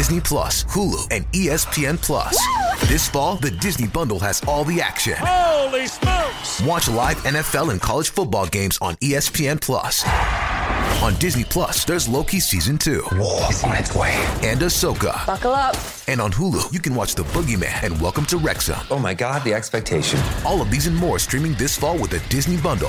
Disney Plus, Hulu, and ESPN Plus. This fall, the Disney Bundle has all the action. Holy smokes! Watch live NFL and college football games on ESPN Plus. On Disney Plus, there's Loki season two. War is on its way. And Ahsoka. Buckle up. And on Hulu, you can watch The Boogeyman and Welcome to Wrexham. Oh my God, the expectation. All of these and more streaming this fall with the Disney Bundle.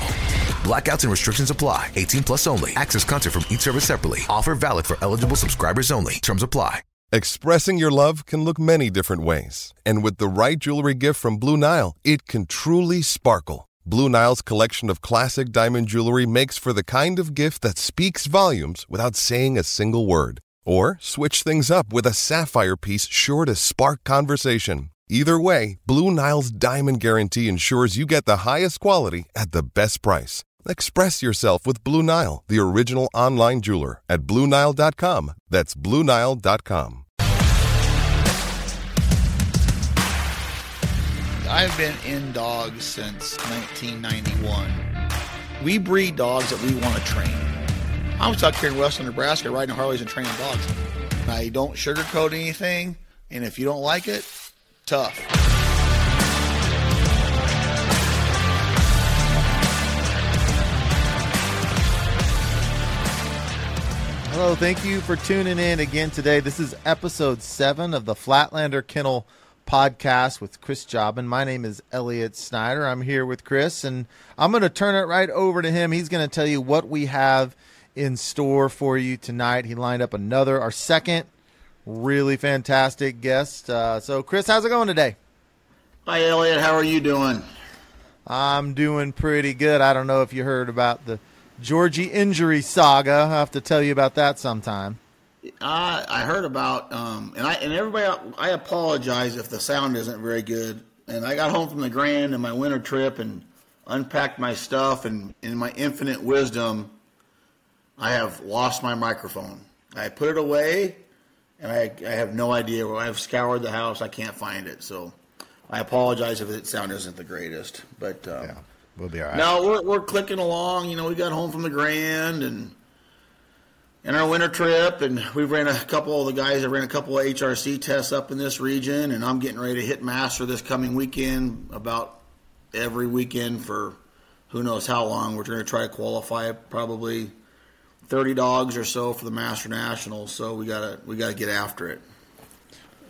Blackouts and restrictions apply. 18 plus only. Access content from each service separately. Offer valid for eligible subscribers only. Terms apply. Expressing your love can look many different ways. And with the right jewelry gift from Blue Nile, it can truly sparkle. Blue Nile's collection of classic diamond jewelry makes for the kind of gift that speaks volumes without saying a single word. Or switch things up with a sapphire piece sure to spark conversation. Either way, Blue Nile's diamond guarantee ensures you get the highest quality at the best price. Express yourself with Blue Nile, the original online jeweler at BlueNile.com. That's BlueNile.com. I've been in dogs since 1991. We breed dogs that we want to train. I was out here in western Nebraska riding Harleys and training dogs. I don't sugarcoat anything, and if you don't like it, tough. Hello, thank you for tuning in again today. This is episode seven of the Flatlander Kennel podcast with Chris Jobman. My name is Elliot Snyder. I'm here with Chris, and I'm going to turn it right over to him. He's going to tell you what we have in store for you tonight. He lined up another, our second really fantastic guest. Uh, so, Chris, how's it going today? Hi, Elliot. How are you doing? I'm doing pretty good. I don't know if you heard about the Georgie injury saga. I'll have to tell you about that sometime. I I heard about um, and I and everybody. I apologize if the sound isn't very good. And I got home from the Grand and my winter trip and unpacked my stuff. And in my infinite wisdom, I have lost my microphone. I put it away, and I I have no idea where I've scoured the house. I can't find it. So I apologize if the sound isn't the greatest. But um, Yeah, we'll be all right. no, we're we're clicking along. You know, we got home from the Grand and and our winter trip, and we ran a couple of the guys that ran a couple of HRC tests up in this region, and I'm getting ready to hit master this coming weekend. About every weekend for who knows how long. We're going to try to qualify probably 30 dogs or so for the Master Nationals. So we gotta we gotta get after it.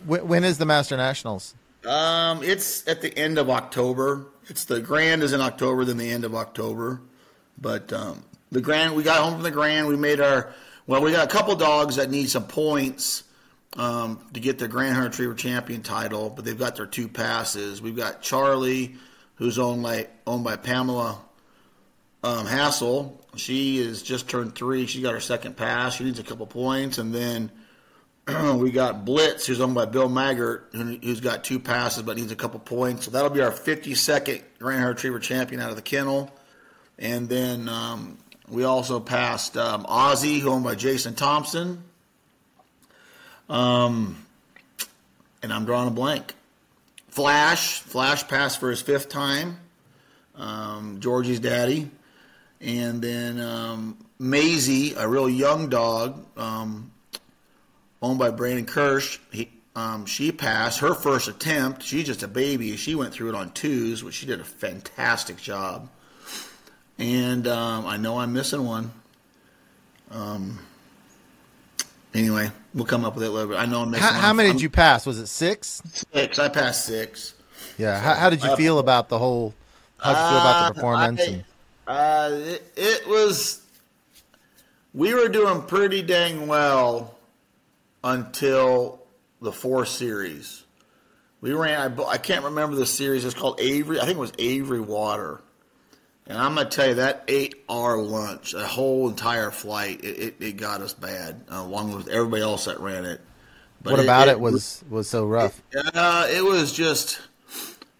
When, when is the Master Nationals? Um, it's at the end of October. It's the Grand is in October, then the end of October. But um, the Grand, we got home from the Grand. We made our well. We got a couple dogs that need some points um, to get their Grand Hunter Retriever Champion title, but they've got their two passes. We've got Charlie, who's owned by owned by Pamela um, Hassel. She is just turned three. She got her second pass. She needs a couple points, and then we got Blitz, who's owned by Bill Maggart, who- who's got two passes but needs a couple points. So that'll be our 52nd Grand Hunter Retriever champion out of the kennel. And then um, we also passed um, Ozzy, who owned by Jason Thompson. Um, and I'm drawing a blank. Flash, Flash passed for his fifth time. Um, Georgie's daddy. And then um, Maisie, a real young dog, um, owned by Brandon Kirsch. He, um, she passed her first attempt. She's just a baby. She went through it on twos, which she did a fantastic job. And um, I know I'm missing one. Um, anyway, we'll come up with it later. I know I'm missing How, one. how many I'm- did you pass? Was it six? Six. I passed six. Yeah. How, how did you feel about the whole? How did you feel about the performance? I- and, Uh, it, it was. We were doing pretty dang well until the four series. We ran. I, I can't remember the series. It's called Avery. I think it was Avery Water. And I'm gonna tell you that eight-hour lunch. The whole entire flight, it, it, it got us bad, uh, along with everybody else that ran it. But what about it, was was so rough? uh, it was just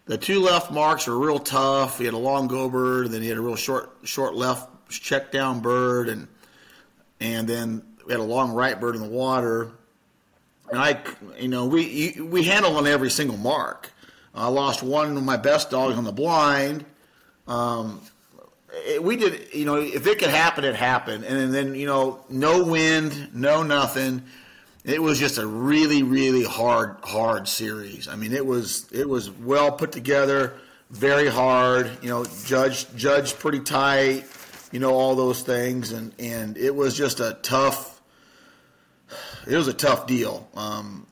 the two left marks were real tough. He had a long go bird, and then he had a real short short left check down bird, and and then we had a long right bird in the water. And I, you know, we we handle on every single mark. I lost one of my best dogs on the blind. Um, it, we did, you know, if it could happen, it happened. And then, you know, no wind, no nothing. it was just a really, really hard, hard series. I mean, it was it was well put together, very hard. You know, judged judged pretty tight. You know, all those things, and and it was just a tough. It was a tough deal. Um,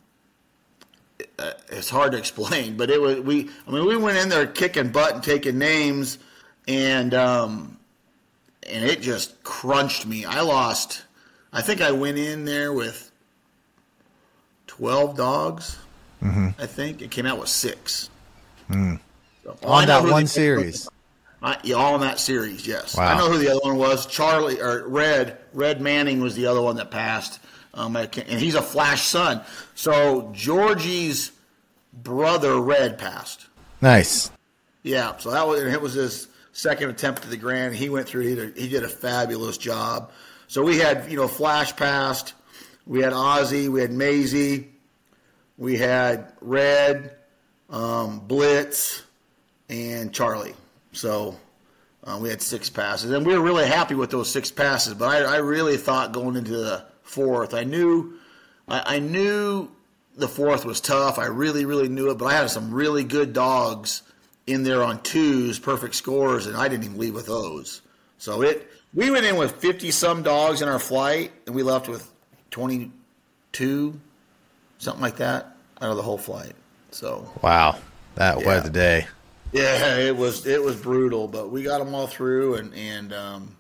uh, it's hard to explain, but it was we. I mean, we went in there kicking butt and taking names, and um, and it just crunched me. I lost. I think I went in there with twelve dogs. Mm-hmm. I think it came out with six. Mm. So, on that one series. I, yeah, all in that series, yes. Wow. I know who the other one was. Charlie or Red Red Manning was the other one that passed. Um, and he's a Flash son. So Georgie's brother Red passed. Nice. Yeah. So that was it was his second attempt at the Grand. He went through. He did, a, he did a fabulous job. So we had you know Flash passed. We had Ozzy. We had Maisie. We had Red, um, Blitz, and Charlie. So uh, we had six passes, and we were really happy with those six passes. But I, I really thought going into the fourth, I knew, I, I, knew the fourth was tough. I really, really knew it. But I had some really good dogs in there on twos, perfect scores, and I didn't even leave with those. So it, we went in with fifty some dogs in our flight, and we left with twenty two, something like that, out of the whole flight. So wow, that yeah. was the day. Yeah, it was it was brutal, but we got them all through, and and um,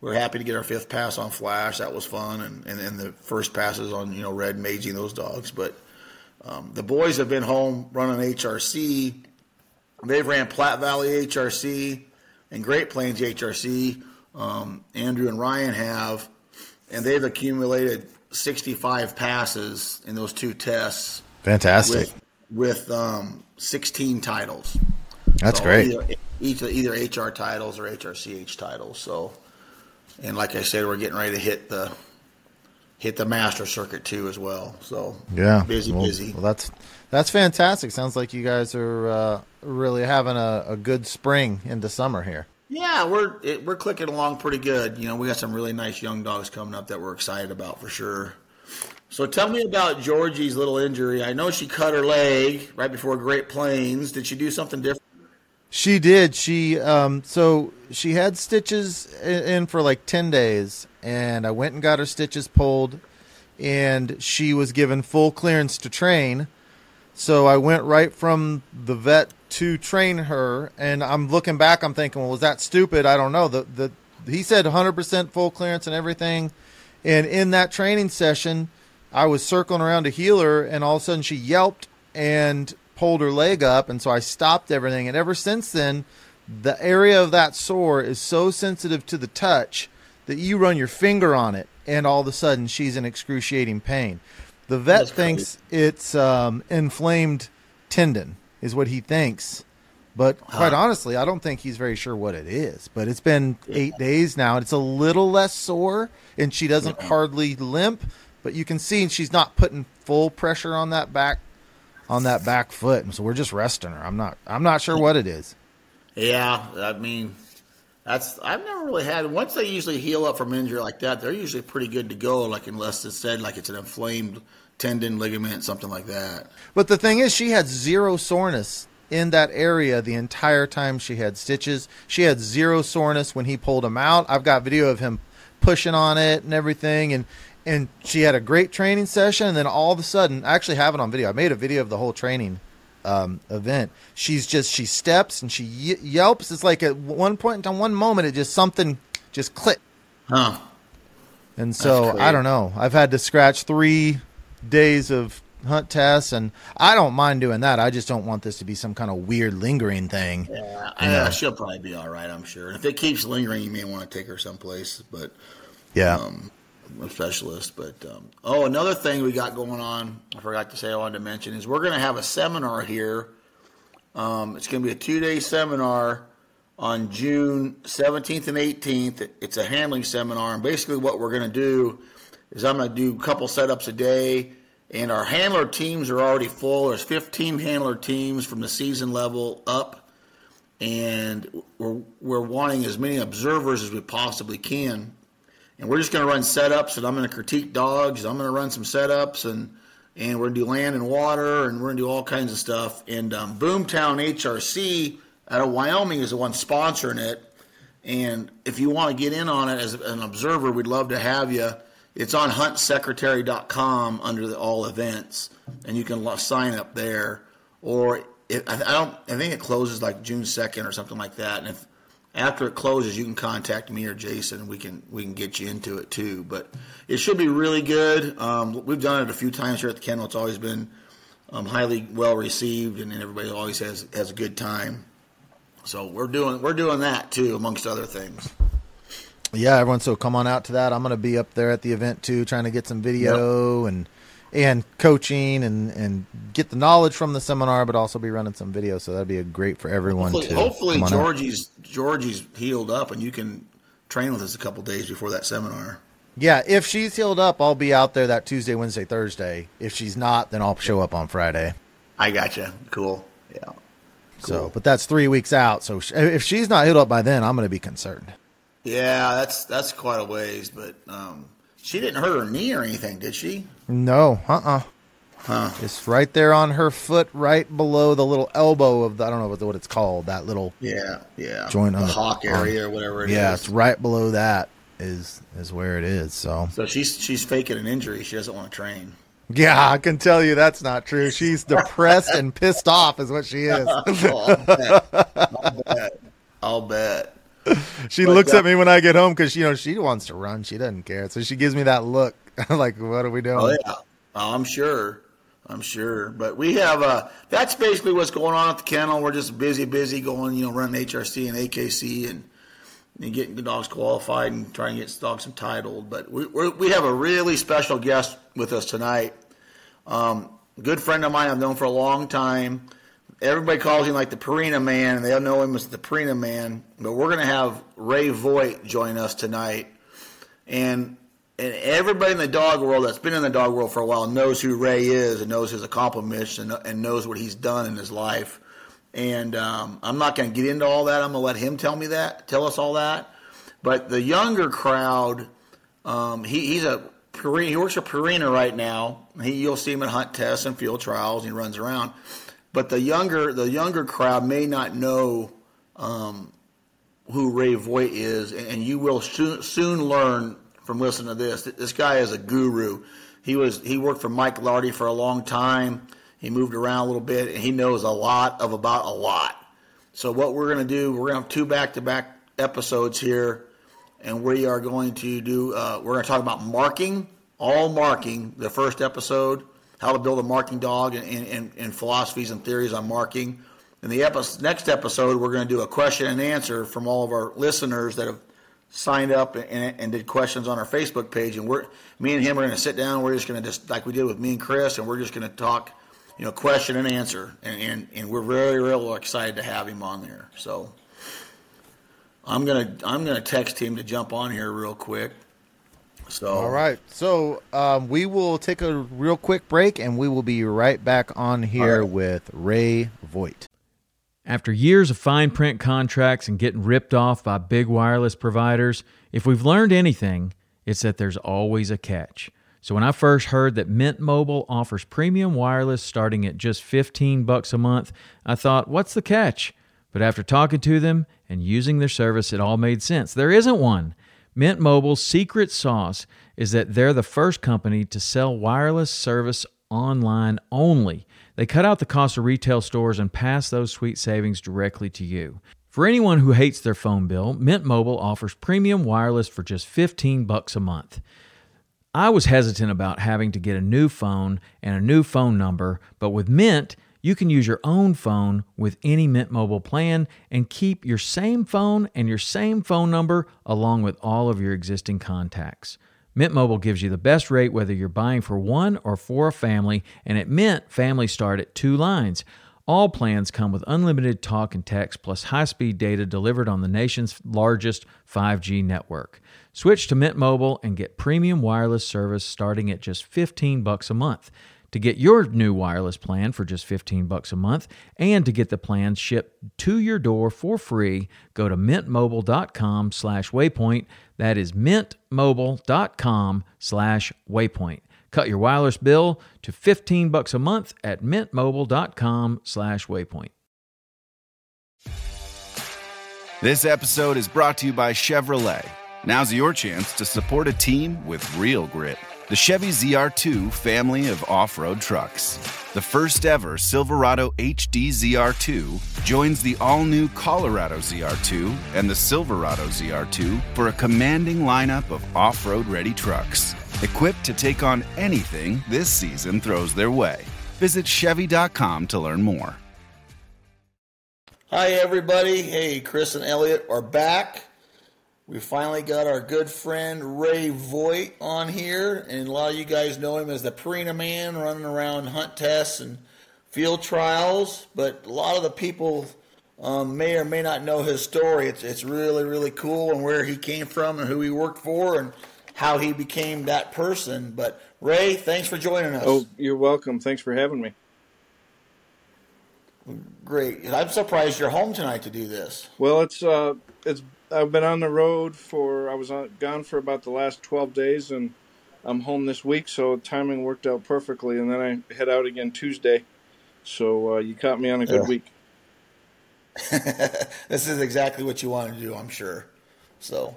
we're happy to get our fifth pass on Flash. That was fun, and and, and the first passes on you know Red Maging those dogs. But um, the boys have been home running HRC. They've ran Platte Valley HRC and Great Plains HRC. Um, Andrew and Ryan have, and they've accumulated 65 passes in those two tests. Fantastic. With, with um, 16 titles. That's so great. Either, either, either HR titles or HRCH titles. So, and like I said, we're getting ready to hit the hit the master circuit too as well. So yeah, busy, well, busy. Well, that's that's fantastic. Sounds like you guys are uh, really having a, a, good spring into summer here. Yeah, we're it, we're clicking along pretty good. You know, we got some really nice young dogs coming up that we're excited about for sure. So tell me about Georgie's little injury. I know she cut her leg right before Great Plains. Did she do something different? She did. She um so she had stitches in for like 10 days and I went and got her stitches pulled and she was given full clearance to train. So I went right from the vet to train her and I'm looking back I'm thinking, well was that stupid? I don't know. The the he said 100% full clearance and everything. And in that training session, I was circling around to heal her and all of a sudden she yelped and pulled her leg up, and so I stopped everything. And ever since then, the area of that sore is so sensitive to the touch that you run your finger on it, and all of a sudden she's in excruciating pain. The vet That's thinks crazy. it's um, inflamed tendon, is what he thinks. But quite honestly, I don't think he's very sure what it is. But it's been eight days now, and it's a little less sore, and she doesn't yeah. hardly limp. But you can see she's not putting full pressure on that back on that back foot, and so we're just resting her. I'm not I'm not sure what it is. Yeah, I mean, that's I've never really had. Once they usually heal up from injury like that, they're usually pretty good to go. Like unless it's said like it's an inflamed tendon, ligament, something like that. But the thing is, she had zero soreness in that area the entire time she had stitches. She had zero soreness when he pulled them out. I've got video of him pushing on it and everything, and and she had a great training session and then all of a sudden I actually have it on video i made a video of the whole training um, event. She's just she steps and she y- yelps. It's like at one point in one moment it just something just clicked. Huh. And so i don't know. I've had to scratch three days of hunt tests and i don't mind doing that. I just don't want this to be some kind of weird lingering thing yeah I, she'll probably be all right i'm sure. If it keeps lingering you may want to take her someplace but yeah. um, a specialist. But um, oh, another thing we got going on, I forgot to say I wanted to mention is we're going to have a seminar here. Um, it's going to be a two day seminar on June 17th and 18th. It's a handling seminar, and basically what we're going to do is I'm going to do a couple setups a day. And our handler teams are already full. There's 15 handler teams from the season level up, and we're we're wanting as many observers as we possibly can and we're just going to run setups, and I'm going to critique dogs. I'm going to run some setups, and and we're going to do land and water, and we're going to do all kinds of stuff. And um, Boomtown HRC out of Wyoming is the one sponsoring it. And if you want to get in on it as an observer, we'd love to have you. It's on huntsecretary.com under the all events, and you can sign up there. Or it, I don't, I think it closes like June second or something like that. And if after it closes, you can contact me or Jason, and we can we can get you into it too. But it should be really good. Um, we've done it a few times here at the kennel. It's always been um, highly well received, and everybody always has has a good time. So we're doing we're doing that too, amongst other things. Yeah, everyone. So come on out to that. I'm going to be up there at the event too, trying to get some video yep. and and coaching and and get the knowledge from the seminar, but also be running some videos. So that'd be a great for everyone. Hopefully, to hopefully Georgie's out. Georgie's healed up, and you can train with us a couple days before that seminar. Yeah, if she's healed up, I'll be out there that Tuesday, Wednesday, Thursday. If she's not, then I'll show up on Friday. I gotcha. Cool. Yeah. Cool. So, but that's three weeks out. So if she's not healed up by then, I'm going to be concerned. Yeah, that's that's quite a ways, but um, she didn't hurt her knee or anything, did she? No, uh uh-uh. uh Huh. It's right there on her foot, right below the little elbow of the, I don't know what, what it's called, that little yeah yeah joint the on hock area on, or whatever. It is. Yeah, is. it's right below that is is where it is. So so she's she's faking an injury. She doesn't want to train. Yeah, I can tell you that's not true. She's depressed and pissed off, is what she is. oh, I'll bet. I'll bet. I'll bet she looks at me when I get home because you know she wants to run. She doesn't care, so she gives me that look like, "What are we doing?" Oh yeah, oh, I'm sure. I'm sure, but we have uh, that's basically what's going on at the kennel. We're just busy, busy going, you know, running HRC and AKC and, and getting the dogs qualified and trying to get dogs entitled. But we we have a really special guest with us tonight. Um, good friend of mine I've known for a long time everybody calls him like the Purina Man, and they don't know him as the Purina Man. But we're going to have Ray Voigt join us tonight, and and everybody in the dog world that's been in the dog world for a while knows who Ray is and knows his accomplishments and, and knows what he's done in his life. And um, I'm not going to get into all that. I'm going to let him tell me that, tell us all that. But the younger crowd, um, he, he's a he works for Purina right now. He, you'll see him at hunt tests and field trials. And he runs around but the younger the younger crowd may not know um, who Ray Voigt is, and you will soon, soon learn from listening to this. This guy is a guru. He was he worked for Mike Lardy for a long time. He moved around a little bit, and he knows a lot of about a lot. So what we're going to do, we're going to have two back-to-back episodes here, and we are going to do. Uh, we're going to talk about marking, all marking. The first episode, how to build a marking dog and, and, and philosophies and theories on marking. In the epi- next episode, we're going to do a question and answer from all of our listeners that have signed up and, and, did questions on our Facebook page. And we're me and him are going to sit down. We're just going to just like we did with me and Chris, and we're just going to talk, you know, question and answer. And, and, and we're very, real excited to have him on there. So I'm gonna I'm gonna text him to jump on here real quick. So all right, so um, we will take a real quick break, and we will be right back on here right. with Ray Voigt. After years of fine print contracts and getting ripped off by big wireless providers, if we've learned anything, it's that there's always a catch. So when I first heard that Mint Mobile offers premium wireless starting at just 15 bucks a month, I thought, what's the catch? But after talking to them and using their service, it all made sense. There isn't one. Mint Mobile's secret sauce is that they're the first company to sell wireless service online only. They cut out the cost of retail stores and pass those sweet savings directly to you. For anyone who hates their phone bill, Mint Mobile offers premium wireless for just 15 bucks a month. I was hesitant about having to get a new phone and a new phone number, but with Mint, you can use your own phone with any Mint Mobile plan and keep your same phone and your same phone number along with all of your existing contacts. Mint Mobile gives you the best rate whether you're buying for one or for a family, and at Mint, families start at two lines. All plans come with unlimited talk and text plus high-speed data delivered on the nation's largest 5G network. Switch to Mint Mobile and get premium wireless service starting at just 15 bucks a month. To get your new wireless plan for just 15 bucks a month and to get the plan shipped to your door for free, go to mintmobile.com slash waypoint. That is mintmobile.com slash waypoint. Cut your wireless bill to 15 bucks a month at mintmobile.com slash waypoint. This episode is brought to you by Chevrolet. Now's your chance to support a team with real grit. The Chevy ZR2 family of off road trucks. The first ever Silverado HD ZR2 joins the all new Colorado ZR2 and the Silverado ZR2 for a commanding lineup of off road ready trucks. Equipped to take on anything this season throws their way. Visit Chevy.com to learn more. Hi, everybody. Hey, Chris and Elliot are back. We finally got our good friend Ray Voigt on here, and a lot of you guys know him as the Purina Man running around hunt tests and field trials. But a lot of the people um, may or may not know his story. It's, it's really, really cool and where he came from and who he worked for and how he became that person. But Ray, thanks for joining us. Oh, you're welcome. Thanks for having me. Great. I'm surprised you're home tonight to do this. Well, it's uh, it's I've been on the road for I was on, gone for about the last 12 days, and I'm home this week, so timing worked out perfectly. And then I head out again Tuesday, so uh, you caught me on a good yeah. week. this is exactly what you want to do, I'm sure. So,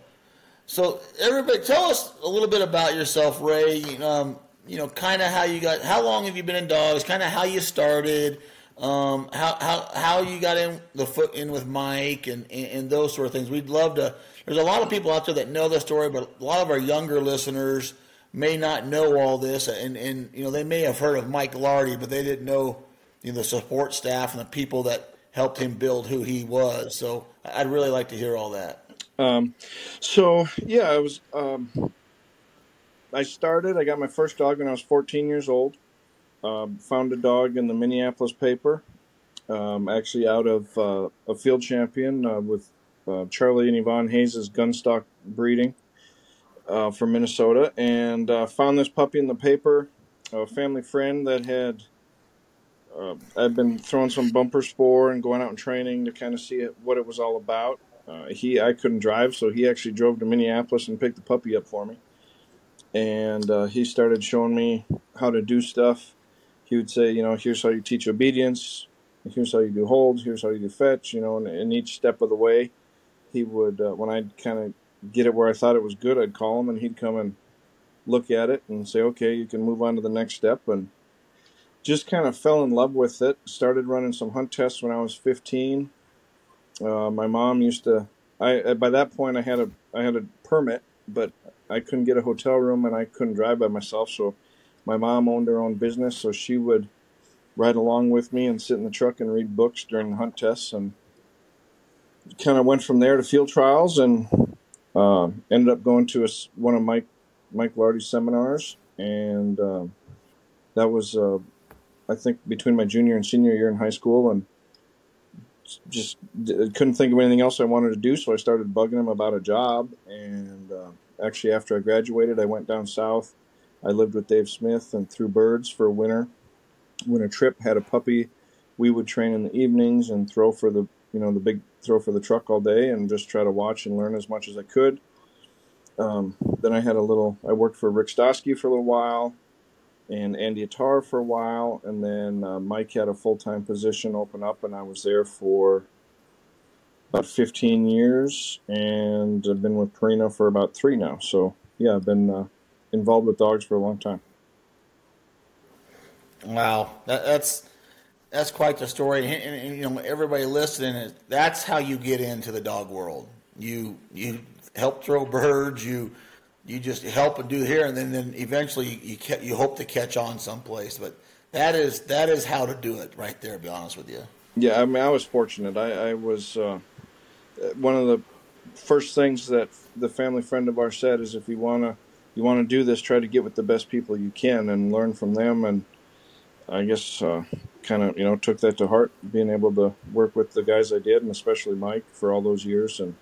so everybody, tell us a little bit about yourself, Ray. Um, you know, kind of how you got. How long have you been in dogs? Kind of how you started um, how, how, how you got in the foot in with Mike and, and, and, those sort of things. We'd love to. There's a lot of people out there that know the story, but a lot of our younger listeners may not know all this, and, and you know they may have heard of Mike Lardy, but they didn't know you know the support staff and the people that helped him build who he was. So I'd really like to hear all that. Um, so yeah, I was. Um, I started. I got my first dog when I was 14 years old. Um, found a dog in the Minneapolis paper, um, actually out of uh, a field champion uh, with uh, Charlie and Yvonne Hayes' Gunstock breeding uh, from Minnesota, and uh, found this puppy in the paper. A family friend that had uh, I'd been throwing some bumper spoor and going out and training to kind of see it, what it was all about. he I couldn't drive, so he actually drove to Minneapolis and picked the puppy up for me and uh, he started showing me how to do stuff he would say, you know, here's how you teach obedience, here's how you do holds, here's how you do fetch, you know, and in each step of the way, he would, uh, when I'd kind of get it where I thought it was good, I'd call him and he'd come and look at it and say, okay, you can move on to the next step. And just kind of fell in love with it. Started running some hunt tests when I was 15. Uh, my mom used to, I, by that point I had a, I had a permit, but I couldn't get a hotel room and I couldn't drive by myself. So my mom owned her own business, so she would ride along with me and sit in the truck and read books during the hunt tests, and kind of went from there to field trials, and uh, ended up going to a, one of Mike Mike Lardy's seminars, and uh, that was uh, I think between my junior and senior year in high school, and just couldn't think of anything else I wanted to do, so I started bugging him about a job, and uh, actually after I graduated, I went down south I lived with Dave Smith and threw birds for a winter. When a trip had a puppy. We would train in the evenings and throw for the you know the big throw for the truck all day and just try to watch and learn as much as I could. Um, then I had a little. I worked for Rick Stawski for a little while, and Andy Attar for a while, and then uh, Mike had a full time position open up, and I was there for about 15 years, and I've been with Purina for about three now. So yeah, I've been uh, involved with dogs for a long time. Wow, that, that's that's quite the story. And, and, and, you know, everybody listening, that's how you get into the dog world. You you help throw birds. You you just help and do here, and then, then eventually you you, you hope to catch on someplace. But that is that is how to do it right there. To be honest with you. Yeah, I mean, I was fortunate. I, I was uh, one of the first things that the family friend of ours said is if you want to you want to do this, try to get with the best people you can and learn from them. And I guess uh, kind of you know took that to heart, being able to work with the guys I did, and especially Mike for all those years. And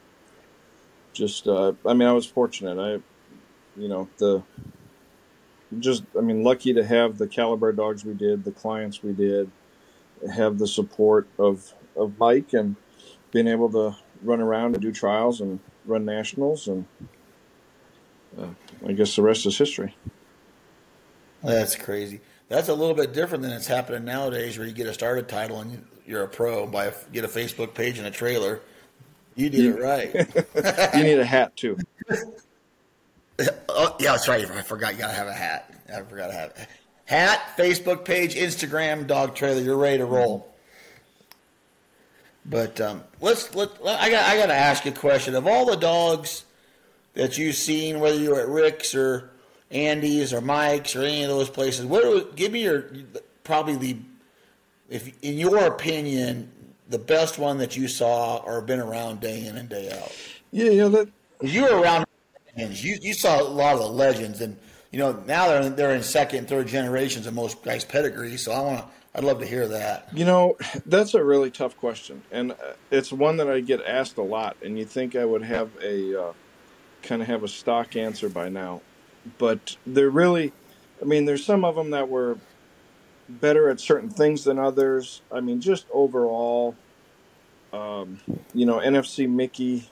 just uh, I mean, I was fortunate. I you know the just I mean lucky to have the caliber dogs we did, the clients we did, have the support of of Mike and being able to run around and do trials and run nationals and uh, I guess the rest is history. That's crazy. That's a little bit different than it's happening nowadays, where you get a started title and you're a pro by a, get a Facebook page and a trailer. You did it right. you need a hat too. oh, yeah, that's right. I forgot you gotta have a hat. I forgot to have a hat, Hat, Facebook page, Instagram, dog trailer. You're ready to roll. But um, let's let I got I got to ask you a question. Of all the dogs that you've seen, whether you're at Rick's or Andy's or Mike's or any of those places, what give me your probably the if in your opinion the best one that you saw or been around day in and day out. Yeah, yeah, that you were around. You you saw a lot of the legends, and you know now they're they're in second and third generations of most guys' pedigree. So I want to. I'd love to hear that. You know, that's a really tough question, and uh, it's one that I get asked a lot. And you think I would have a uh, kind of have a stock answer by now, but they're really. I mean, there's some of them that were better at certain things than others. I mean, just overall, um, you know, NFC Mickey,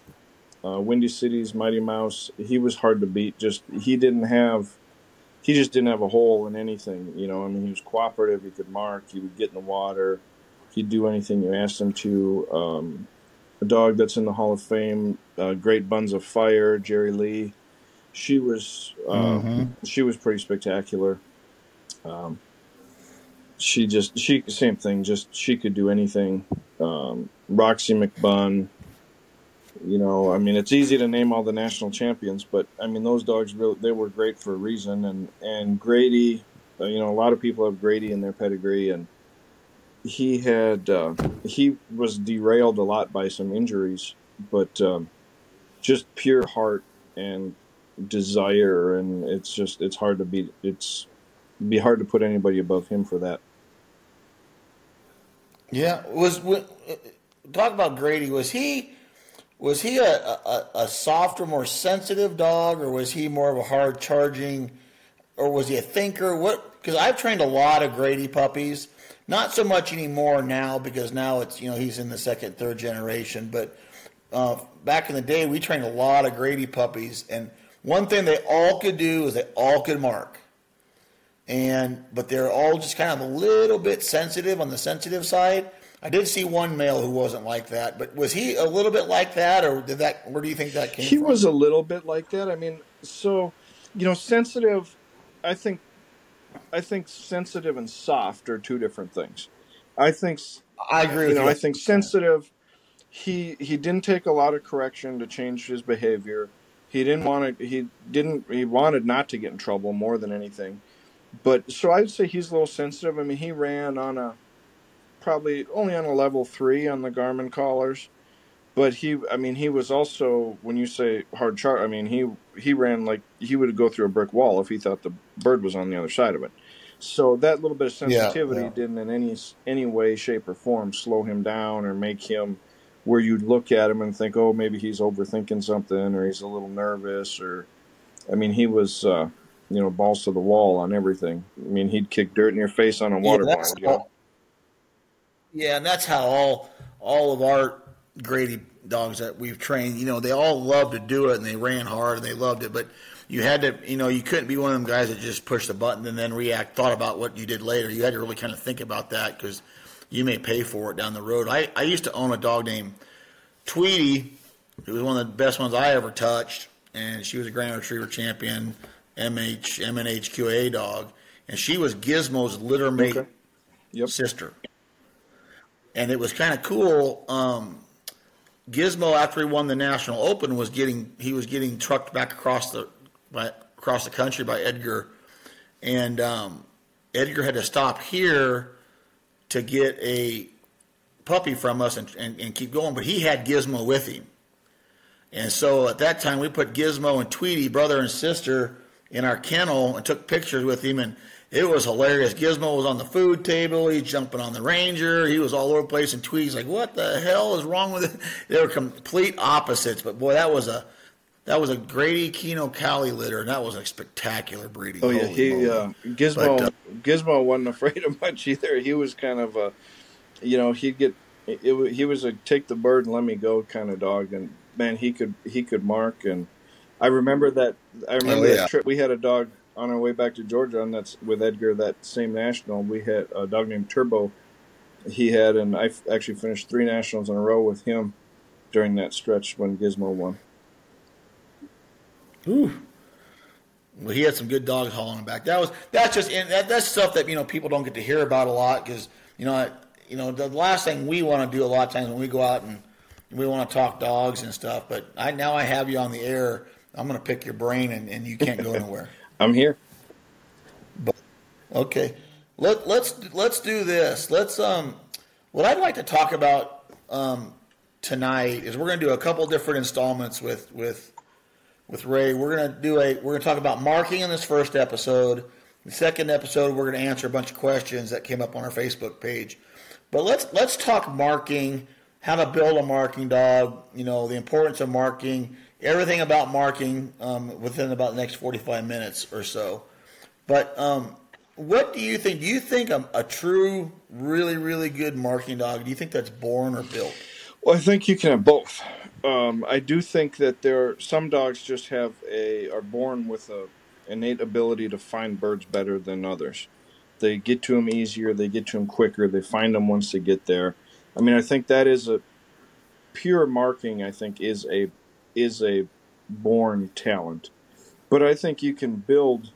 uh, Windy City's Mighty Mouse, he was hard to beat. Just he didn't have, he just didn't have a hole in anything. You know, I mean, he was cooperative. He could mark. He would get in the water. He'd do anything you asked him to. Um, a dog that's in the Hall of Fame, uh, Great Buns of Fire, Jerry Lee. She was uh, mm-hmm. she was pretty spectacular. Um, she just she same thing. Just she could do anything. Um, Roxy McBun. You know, I mean, it's easy to name all the national champions, but I mean, those dogs really they were great for a reason. And and Grady, uh, you know, a lot of people have Grady in their pedigree, and he had uh, he was derailed a lot by some injuries, but um, just pure heart and desire, and it's just it's hard to be It's be hard to put anybody above him for that. Yeah, was, was talk about Grady. Was he was he a, a, a softer, more sensitive dog, or was he more of a hard charging, or was he a thinker? What? Because I've trained a lot of Grady puppies. Not so much anymore now because now it's you know he's in the second, third generation. But uh, back in the day, we trained a lot of Grady puppies, and one thing they all could do is they all could mark and but they're all just kind of a little bit sensitive on the sensitive side. I did see one male who wasn't like that, but was he a little bit like that, or did that? Where do you think that came? From? He from? was a little bit like that. I mean, so you know, sensitive. I think, I think sensitive and soft are two different things. I think I agree. You know, you. I think sensitive. He he didn't take a lot of correction to change his behavior. He didn't want to. He didn't. He wanted not to get in trouble more than anything but so I'd say he's a little sensitive. I mean, he ran on a probably only on a level three on the Garmin collars, but he, I mean, he was also when you say hard chart, I mean, he he ran like he would go through a brick wall if he thought the bird was on the other side of it. So that little bit of sensitivity yeah, yeah. didn't in any any way, shape, or form slow him down or make him where you'd look at him and think, oh, maybe he's overthinking something or he's a little nervous or. I mean, he was. Uh, you know, balls to the wall on everything. I mean, he'd kick dirt in your face on a water yeah. You? Yeah, and that's how all all of our Grady dogs that we've trained, you know, they all loved to do it and they ran hard and they loved it, but you had to, you know, you couldn't be one of them guys that just pushed the button and then react, thought about what you did later. You had to really kind of think about that because you may pay for it down the road. I, I used to own a dog named Tweety. It was one of the best ones I ever touched, and she was a Grand Retriever champion. MH MNHQA dog, and she was Gizmo's littermate okay. yep. sister. And it was kind of cool. Um, Gizmo, after he won the national open, was getting he was getting trucked back across the by, across the country by Edgar, and um, Edgar had to stop here to get a puppy from us and, and, and keep going. But he had Gizmo with him. And so at that time, we put Gizmo and Tweety, brother and sister, in our kennel and took pictures with him, and it was hilarious. Gizmo was on the food table. He's jumping on the Ranger. He was all over the place. And Tweety's like, "What the hell is wrong with it?" They were complete opposites. But boy, that was a that was a Grady Kino Cali litter, and that was a spectacular breeding. Oh yeah, Holy he uh, Gizmo But, uh, Gizmo wasn't afraid of much either. He was kind of a, you know, he'd get it, it, he was a take the bird and let me go kind of dog, and man, he could he could mark. And I remember that I remember Oh, yeah. that trip. We had a dog on our way back to Georgia, and that's with Edgar. That same national, we had a dog named Turbo. He had, and I f- actually finished three nationals in a row with him during that stretch when Gizmo won. Ooh. Well, he had some good dogs hauling him back. That was that's just and that, that's stuff that you know people don't get to hear about a lot because you know I, you know the last thing we want to do a lot of times when we go out and we want to talk dogs and stuff. But I now I have you on the air. I'm going to pick your brain and, and you can't go nowhere. I'm here. Okay, let let's let's do this. Let's um, what I'd like to talk about um tonight is we're going to do a couple different installments with with with Ray. We're going to do a we're going to talk about marking in this first episode. The second episode, we're going to answer a bunch of questions that came up on our Facebook page. But let's let's talk marking, how to build a marking dog. You know the importance of marking, everything about marking um, within about the next forty five minutes or so. But um, what do you think? Do you think a, a true, really, really good marking dog? Do you think that's born or built? Well, I think you can have both. Um, I do think that there are some dogs just have a are born with a innate ability to find birds better than others. They get to them easier. They get to them quicker. They find them once they get there. I mean, I think that is a pure marking. I think is a is a born talent, but I think you can build.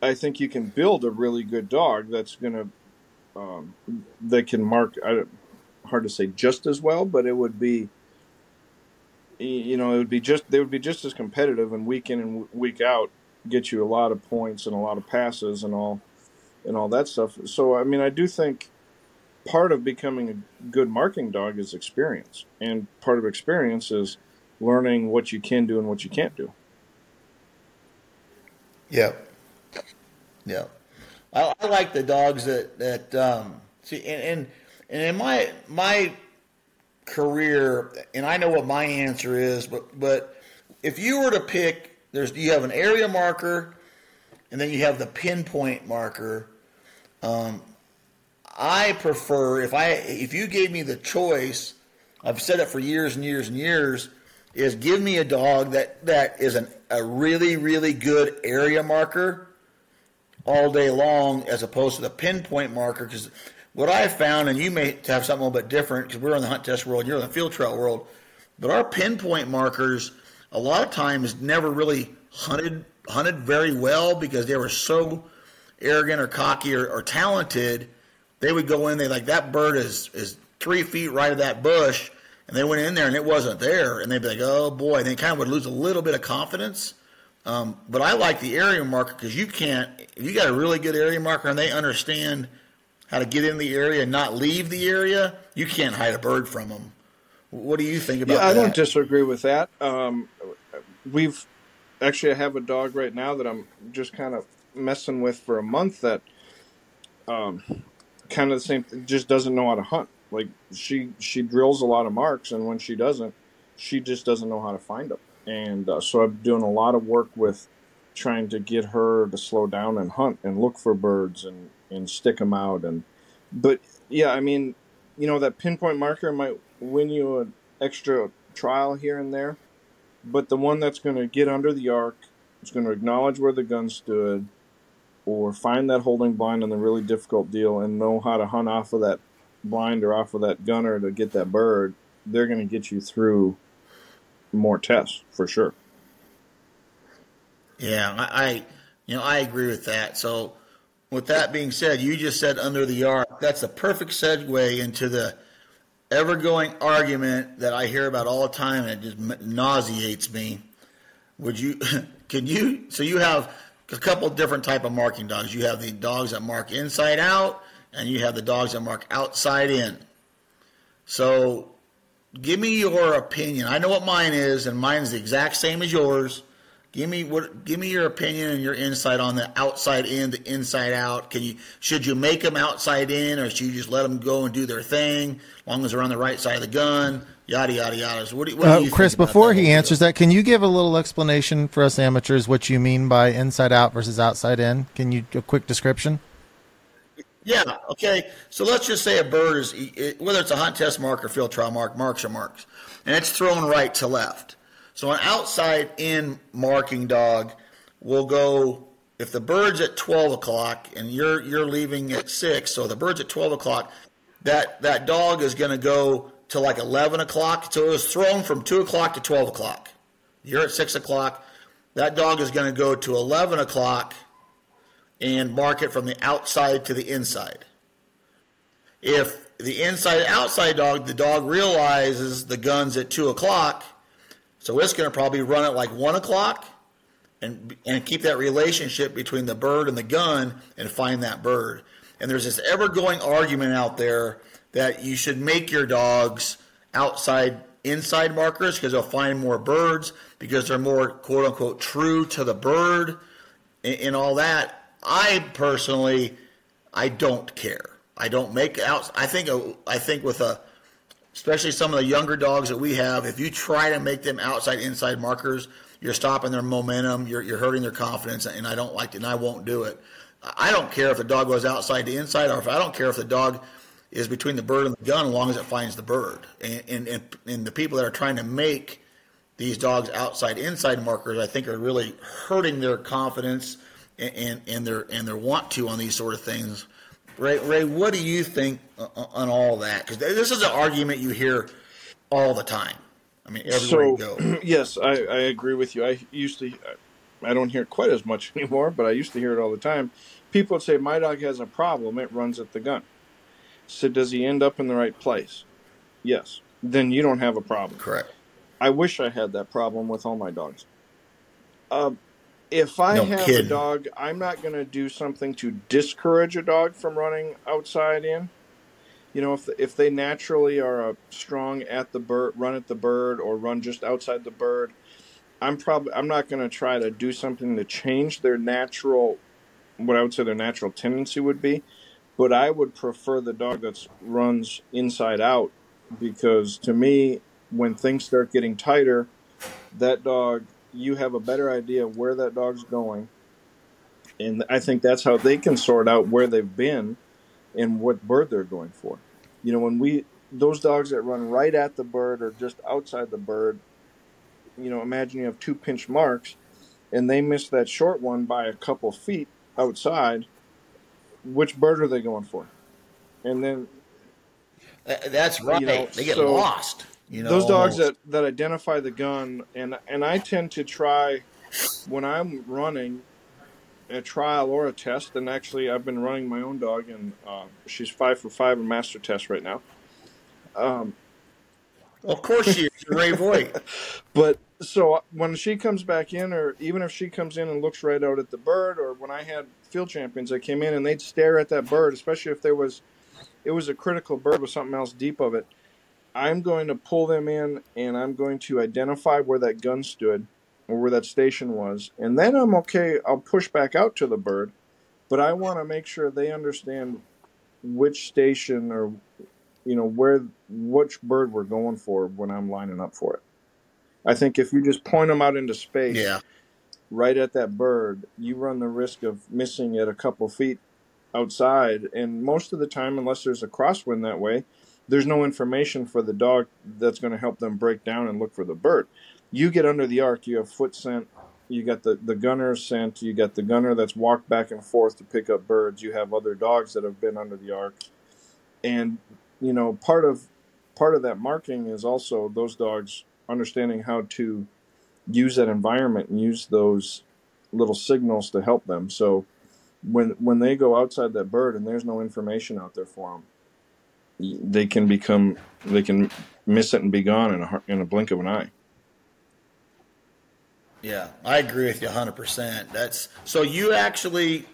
I think you can build a really good dog that's gonna um, that can mark. I, hard to say just as well, but it would be you know it would be just they would be just as competitive and week in and week out get you a lot of points and a lot of passes and all and all that stuff. So I mean I do think part of becoming a good marking dog is experience, and part of experience is learning what you can do and what you can't do. Yeah, yeah. I, I like the dogs that that um, see, and, and and in my my career, and I know what my answer is, but but if you were to pick, there's you have an area marker, and then you have the pinpoint marker. Um, I prefer if I if you gave me the choice, I've said it for years and years and years, is give me a dog that that is an, a really really good area marker all day long as opposed to the pinpoint marker. Because what I have found and you may have something a little bit different because we're in the hunt test world you're in the field trial world but our pinpoint markers a lot of times never really hunted hunted very well because they were so arrogant or cocky or, or talented they would go in they like that bird is is three feet right of that bush and they went in there and it wasn't there and they'd be like oh boy and they kind of would lose a little bit of confidence um, but I like the area marker because you can't. If you got a really good area marker and they understand how to get in the area and not leave the area, you can't hide a bird from them. What do you think about yeah, I that? don't disagree with that. Um, we've actually I have a dog right now that I'm just kind of messing with for a month that um, kind of the same just doesn't know how to hunt. Like she she drills a lot of marks, and when she doesn't, she just doesn't know how to find them. And uh, so I'm doing a lot of work with trying to get her to slow down and hunt and look for birds and and stick them out and but yeah i mean you know that pinpoint marker might win you an extra trial here and there but the one that's going to get under the arc is going to acknowledge where the gun stood or find that holding blind on the really difficult deal and know how to hunt off of that blind or off of that gunner to get that bird they're going to get you through more tests for sure Yeah, I, you know, I agree with that. So, with that being said, you just said under the arc. That's a perfect segue into the ever-going argument that I hear about all the time, and it just nauseates me. Would you? Can you? So you have a couple different type of marking dogs. You have the dogs that mark inside out, and you have the dogs that mark outside in. So, give me your opinion. I know what mine is, and mine is the exact same as yours. Give me what? Give me your opinion and your insight on the outside in, the inside out. Can you should you make them outside in, or should you just let them go and do their thing, as long as they're on the right side of the gun? Yada yada yada. So what do, what Uh, do you Chris, before he answers that, can you give a little explanation for us amateurs what you mean by inside out versus outside in? Can you a quick description? Yeah. Okay. So let's just say a bird is whether it's a hunt test mark or field trial mark, marks are marks, and it's thrown right to left. So an outside in marking dog will go if the bird's at twelve o'clock and you're you're leaving at six. So the bird's at twelve o'clock. That that dog is going to go to like eleven o'clock. So it was thrown from two o'clock to twelve o'clock. You're at six o'clock. That dog is going to go to eleven o'clock and mark it from the outside to the inside. If the inside outside dog, the dog realizes the gun's at two o'clock, so it's going to probably run at like one o'clock and and keep that relationship between the bird and the gun and find that bird. And there's this ever going argument out there that you should make your dogs outside inside markers because they'll find more birds because they're more quote unquote true to the bird and, and all that. I personally, I don't care. I don't make out. I think uh, I think with a, especially some of the younger dogs that we have, if you try to make them outside inside markers, you're stopping their momentum. You're you're hurting their confidence, and I don't like it, and I won't do it. I don't care if the dog goes outside to inside, or if I don't care if the dog is between the bird and the gun, as long as it finds the bird. And and and, and the people that are trying to make these dogs outside inside markers, I think, are really hurting their confidence and, and, their and their want to on these sort of things. Ray, Ray, what do you think on all that? Because this is an argument you hear all the time. I mean, everywhere so, you go. yes, I, I agree with you. I used to, I don't hear it quite as much anymore, but I used to hear it all the time. People would say, "My dog has a problem. It runs at the gun." So, does he end up in the right place? Yes. Then you don't have a problem. Correct. I wish I had that problem with all my dogs. Um, if I No have kidding. a dog, I'm not going to do something to discourage a dog from running outside in. You know, if if they naturally are a strong at the bird, run at the bird, or run just outside the bird, I'm probably I'm not going to try to do something to change their natural, what I would say their natural tendency would be, but I would prefer the dog that runs inside out because to me, when things start getting tighter, that dog you have a better idea of where that dog's going, and I think that's how they can sort out where they've been and what bird they're going for. You know, when we those dogs that run right at the bird or just outside the bird, you know, imagine you have two pinch marks and they miss that short one by a couple feet outside. Which bird are they going for? And then That's right. you know, they get so lost. You know, those dogs almost. that, that identify the gun and and I tend to try when I'm running a trial or a test and actually I've been running my own dog and uh, she's five for five in master test right now um, Of course, she is. You're Ray Voigt. but so when she comes back in or even if she comes in and looks right out at the bird or when I had field champions that came in and they'd stare at that bird especially if there was it was a critical bird with something else deep of it I'm going to pull them in and I'm going to identify where that gun stood or where that station was. And then I'm okay, I'll push back out to the bird, but I want to make sure they understand which station or you know where which bird we're going for when I'm lining up for it. I think if you just point them out into space Yeah. right at that bird, you run the risk of missing it a couple feet outside. And most of the time, unless there's a crosswind that way, there's no information for the dog that's going to help them break down and look for the bird. You get under the arc, you have foot scent, you got the, the gunner scent, you got the gunner that's walked back and forth to pick up birds, you have other dogs that have been under the arc. And, you know, part of part of that marking is also those dogs understanding how to use that environment and use those little signals to help them. So when when they go outside that bird and there's no information out there for them, they can become they can miss it and be gone in a in a blink of an eye. Yeah, I agree with you 100%. That's so you actually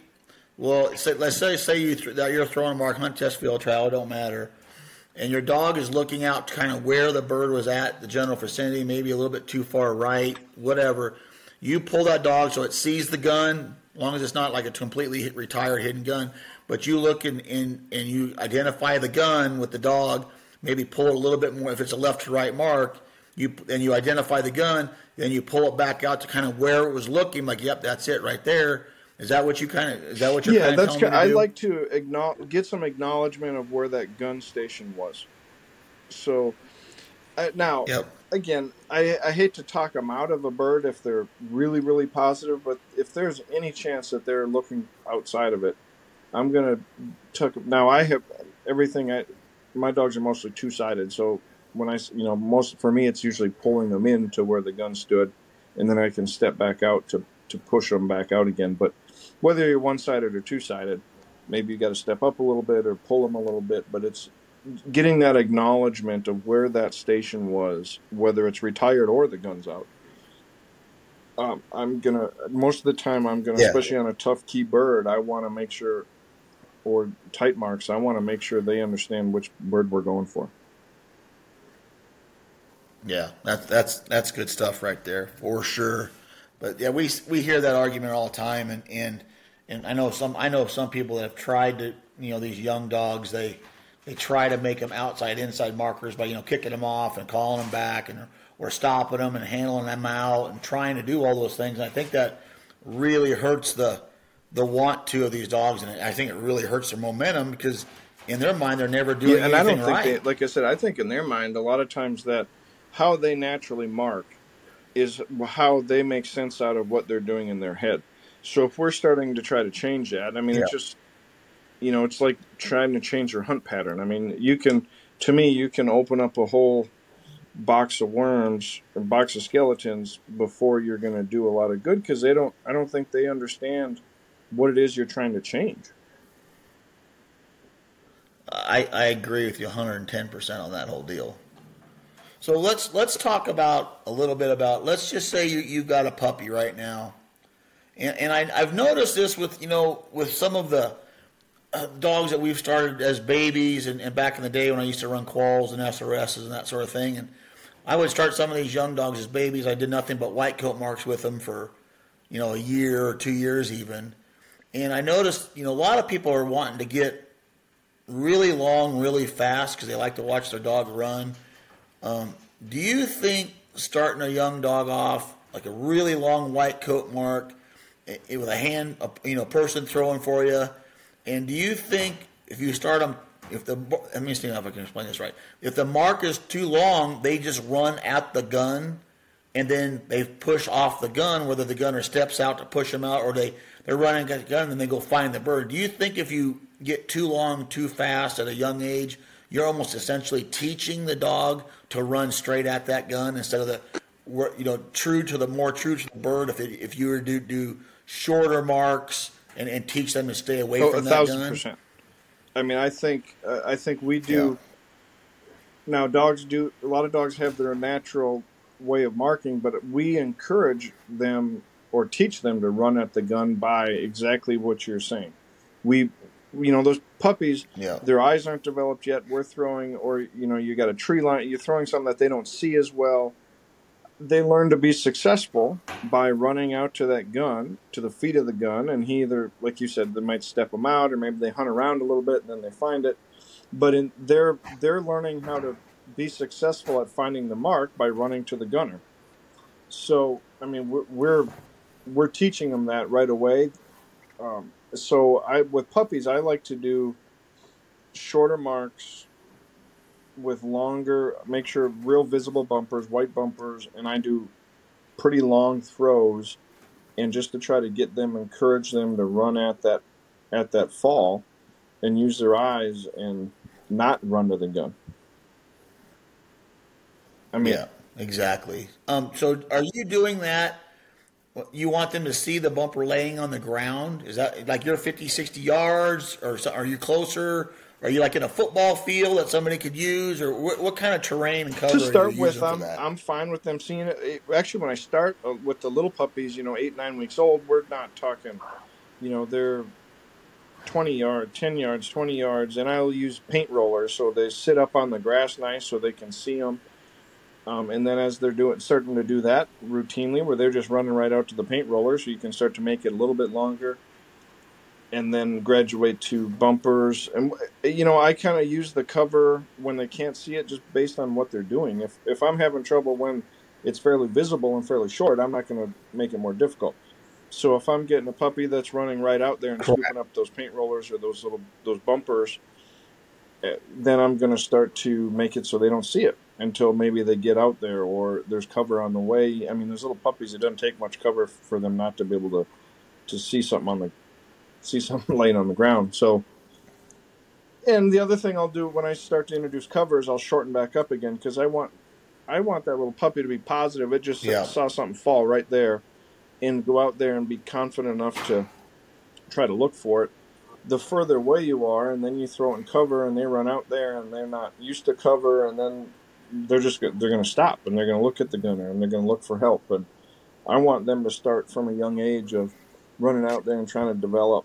well, say, let's say say you th- that you're throwing a mark hunt test field trial, it don't matter. And your dog is looking out to kind of where the bird was at, the general vicinity, maybe a little bit too far right, whatever. You pull that dog so it sees the gun, as long as it's not like a completely retired hidden gun. But you look and and, and you identify the gun with the dog. Maybe pull it a little bit more if it's a left to right mark. You and you identify the gun, then you pull it back out to kind of where it was looking. Like, yep, that's it right there. Is that what you kind of? Is that what you're? Yeah, kind of that's. I like to acknowledge, get some acknowledgement of where that gun station was. So, uh, now Yep. again, I, I hate to talk them out of a bird if they're really, really positive, but if there's any chance that they're looking outside of it, I'm gonna tuck. Now I have everything. I my dogs are mostly two sided, so when I you know most for me it's usually pulling them in to where the gun stood, and then I can step back out to to push them back out again. But whether you're one sided or two sided, maybe you got to step up a little bit or pull them a little bit, but it's getting that acknowledgement of where that station was, whether it's retired or the gun's out. Um, I'm gonna most of the time I'm gonna, Yeah. especially on a tough key bird, I want to make sure, or tight marks, I want to make sure they understand which bird we're going for. Yeah, that's that's that's good stuff right there for sure. But yeah, we we hear that argument all the time, and and and I know some I know some people that have tried to you know these young dogs they they try to make them outside inside markers by you know kicking them off and calling them back and or stopping them and handling them out and trying to do all those things. And I think that really hurts the the want to of these dogs, and I think it really hurts their momentum because in their mind they're never doing Yeah, and I anything don't think right. they, like I said, I think in their mind a lot of times that how they naturally mark is how they make sense out of what they're doing in their head. So if we're starting to try to change that, I mean, it's just you know, it's like trying to change your hunt pattern. I mean, you can, to me, you can open up a whole box of worms or box of skeletons before you're going to do a lot of good because they don't. I don't think they understand what it is you're trying to change. I, I agree with you 110% on that whole deal. So let's let's talk about a little bit about let's just say you you've got a puppy right now, and and I, I've noticed this with you know with some of the uh, dogs that we've started as babies and, and back in the day when I used to run quals and SRSs and that sort of thing, and I would start some of these young dogs as babies. I did nothing but white coat marks with them for you know a year or two years even, and I noticed you know a lot of people are wanting to get really long, really fast because they like to watch their dog run. Um, do you think starting a young dog off like a really long white coat mark eh, eh, with a hand, a, you know, person throwing for you, and do you think if you start them, if the let me see if I can explain this right, if the mark is too long, they just run at the gun, and then they push off the gun, whether the gunner steps out to push them out or they they're running at the gun and they go find the bird. Do you think if you get too long, too fast at a young age, you're almost essentially teaching the dog to run straight at that gun instead of the, you know, true to the more true to the bird. If it, if you were to do shorter marks and, and teach them to stay away Oh, from a that thousand gun. percent. I mean, I think uh, I think we do. Now, dogs do. A lot of dogs have their natural way of marking, but we encourage them or teach them to run at the gun by exactly what you're saying. We, you know, those puppies. Yeah. Their eyes aren't developed yet. We're throwing, or you know, you got a tree line. You're throwing something that they don't see as well. They learn to be successful by running out to that gun, to the feet of the gun, and he either, like you said, they might step them out, or maybe they hunt around a little bit and then they find it. But in they're they're learning how to be successful at finding the mark by running to the gunner. So I mean, we're we're, we're teaching them that right away. Um, so I with puppies, I like to do shorter marks with longer, make sure real visible bumpers, white bumpers, and I do pretty long throws, and just to try to get them, encourage them to run at that at that fall, and use their eyes and not run to the gun. I mean, yeah, exactly. Um, so are you doing that? You want them to see the bumper laying on the ground? Is that like you're 50, 60 yards, or are you closer? Are you like in a football field that somebody could use, or what, what kind of terrain and cover? to start with, I'm that? I'm fine with them seeing it. It- Actually, when I start uh, with the little puppies, you know, eight nine weeks old, we're not talking, you know, they're twenty yards, ten yards, twenty yards, and I'll use paint rollers so they sit up on the grass nice so they can see them. Um, and then as they're doing, starting to do that routinely, where they're just running right out to the paint roller, so you can start to make it a little bit longer, and then graduate to bumpers. And you know, I kind of use the cover when they can't see it, just based on what they're doing. If if I'm having trouble when it's fairly visible and fairly short, I'm not going to make it more difficult. So if I'm getting a puppy that's running right out there and scooping up those paint rollers or those little those bumpers, eh, then I'm going to start to make it so they don't see it until maybe they get out there or there's cover on the way. I mean, those little puppies, it doesn't take much cover for them not to be able to to see something on the see something laying on the ground. So, and the other thing I'll do when I start to introduce covers, I'll shorten back up again because I want I want that little puppy to be positive. It just Yeah. saw something fall right there, and go out there and be confident enough to try to look for it. The further away you are, and then you throw it in cover, and they run out there, and they're not used to cover, and then they're just they're going to stop, and they're going to look at the gunner, and they're going to look for help. And I want them to start from a young age of running out there and trying to develop.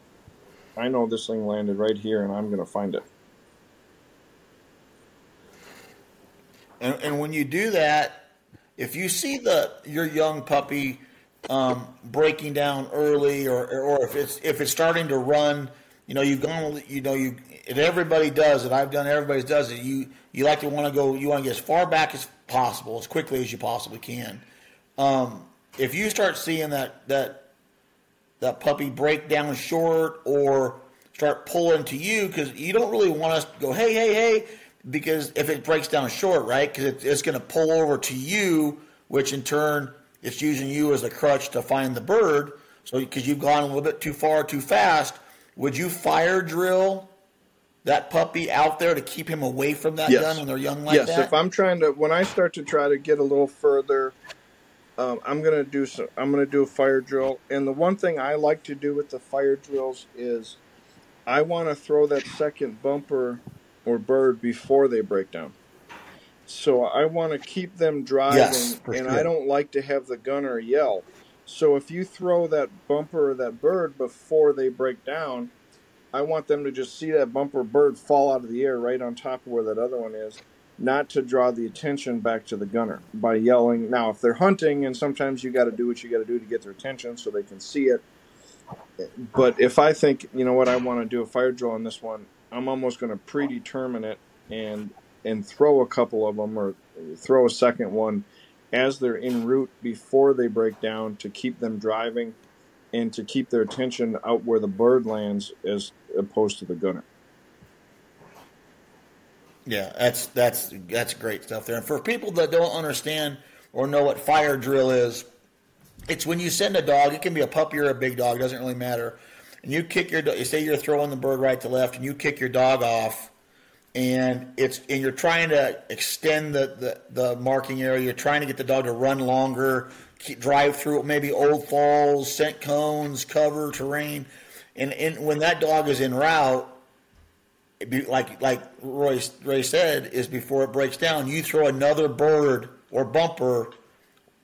I know this thing landed right here, and I'm going to find it. And, and when you do that, if you see the your young puppy um, breaking down early, or or if it's if it's starting to run, you know you've gone, you know you and everybody does it. I've done. Everybody does it. You you like to want to go. You want to get as far back as possible, as quickly as you possibly can. Um, if you start seeing that that that puppy break down short or start pulling to you because you don't really want us to go, hey, hey, hey, because if it breaks down short, right, because it, it's going to pull over to you, which in turn it's using you as a crutch to find the bird. So because you've gone a little bit too far, too fast, would you fire drill that puppy out there to keep him away from that gun when they're young like yes, that? if I'm trying to, when I start to try to get a little further, um, I'm gonna do some. I'm gonna do a fire drill, and the one thing I like to do with the fire drills is, I want to throw that second bumper or bird before they break down. So I want to keep them driving, Yes, and sure. I don't like to have the gunner yell. So if you throw that bumper or that bird before they break down, I want them to just see that bumper bird fall out of the air right on top of where that other one is, not to draw the attention back to the gunner by yelling. Now, if they're hunting, and sometimes you got to do what you got to do to get their attention so they can see it. But if I think, you know what, I want to do a fire drill on this one, I'm almost going to predetermine it and and throw a couple of them or throw a second one as they're en route before they break down to keep them driving and to keep their attention out where the bird lands as opposed to the gunner. Yeah, that's that's that's great stuff there. And for people that don't understand or know what fire drill is, it's when you send a dog. It can be a puppy or a big dog, doesn't really matter. And you kick your, you say you're throwing the bird right to left, and you kick your dog off, and it's and you're trying to extend the the, the marking area. You're trying to get the dog to run longer, drive through maybe old falls, scent cones, cover terrain, and and when that dog is in route, be, like like Roy Ray said, is before it breaks down, you throw another bird or bumper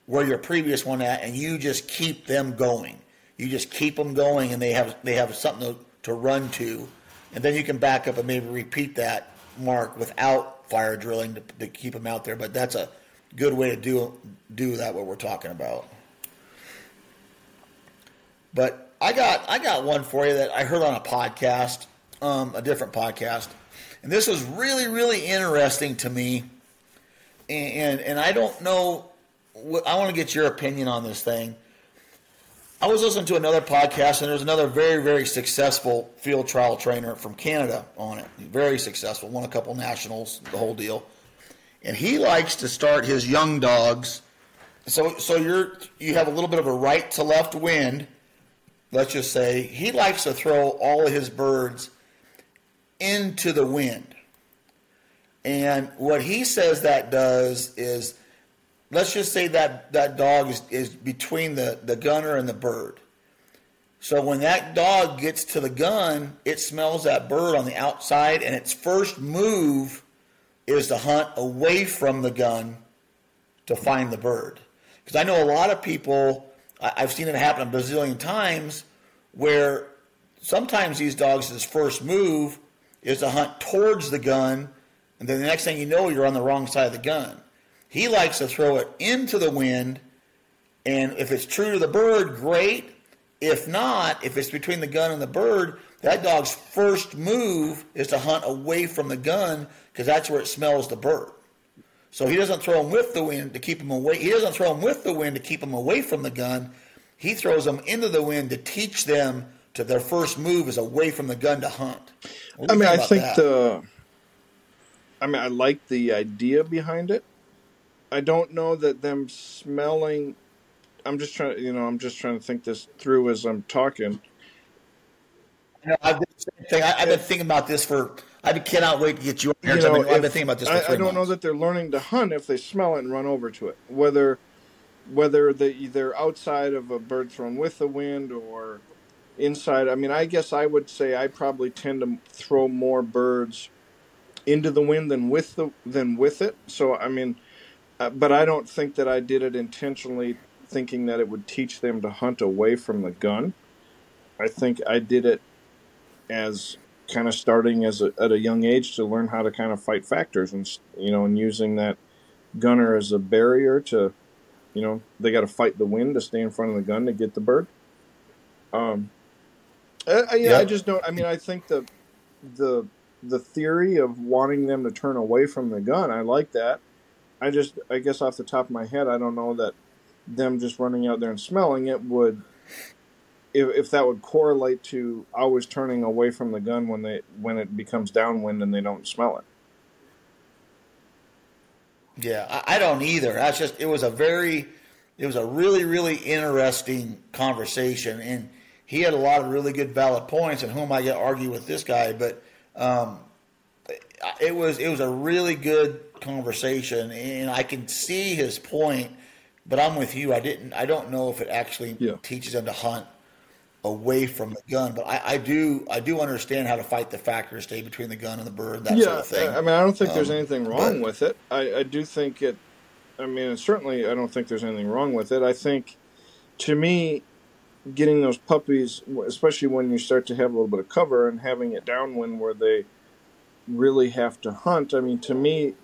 where your previous one at, and you just keep them going. You just keep them going, and they have they have something to, to run to, and then you can back up and maybe repeat that mark without fire drilling to, to keep them out there. But that's a good way to do do that. What we're talking about. But I got I got one for you that I heard on a podcast, um, a different podcast, and this was really really interesting to me. And and, and I don't know. what- I want to get your opinion on this thing. I was listening to another podcast, and there's another very very successful field trial trainer from Canada on it. Very successful, won a couple nationals, the whole deal. And he likes to start his young dogs. So so you're you have a little bit of a right to left wind let's just say he likes to throw all of his birds into the wind. And what he says that does is let's just say that that dog is, is between the, the gunner and the bird. So when that dog gets to the gun, it smells that bird on the outside, and its first move is to hunt away from the gun to find the bird. Because I know a lot of people, I've seen it happen a bazillion times, where sometimes these dogs' first move is to hunt towards the gun, and then the next thing you know, you're on the wrong side of the gun. He likes to throw it into the wind, and if it's true to the bird, great. If not, if it's between the gun and the bird, that dog's first move is to hunt away from the gun because that's where it smells the bird. So he doesn't throw them with the wind to keep them away. He doesn't throw them with the wind to keep them away from the gun. He throws them into the wind to teach them to their first move is away from the gun to hunt. I mean, I think that? the. I mean, I like the idea behind it. I don't know that them smelling. I'm just trying, you know, I'm just trying to think this through as I'm talking. You know, I've, been, I've been thinking about this for I cannot wait to get you on here. You know, I've, been, I've been thinking about this. I, I, don't months. know that they're learning to hunt if they smell it and run over to it. Whether whether they they're outside of a bird thrown with the wind or inside. I mean, I guess I would say I probably tend to throw more birds into the wind than with the than with it. So I mean, uh, but I don't think that I did it intentionally, thinking that it would teach them to hunt away from the gun. I think I did it as kind of starting as a, at a young age to learn how to kind of fight factors and you know and using that gunner as a barrier to you know they got to fight the wind to stay in front of the gun to get the bird. Um I, yeah, I just don't i mean i think the the the theory of wanting them to turn away from the gun i like that. I just i guess off the top of my head i don't know that them just running out there and smelling it would if, if that would correlate to always turning away from the gun when they when it becomes downwind and they don't smell it. Yeah, I, I don't either. That's just it was a very it was a really really interesting conversation and he had a lot of really good valid points and whom I get argue with this guy, but um, it was it was a really good conversation and I can see his point, but I'm with you. I didn't I don't know if it actually yeah. teaches them to hunt away from the gun. But I, I, do I do understand how to fight the factor, stay between the gun and the bird, that yeah, sort of thing. I mean, I don't think um, there's anything wrong but, with it. I, I do think it. I mean, certainly, I don't think there's anything wrong with it. I think, to me, getting those puppies, especially when you start to have a little bit of cover and having it downwind where they really have to hunt. I mean, to me,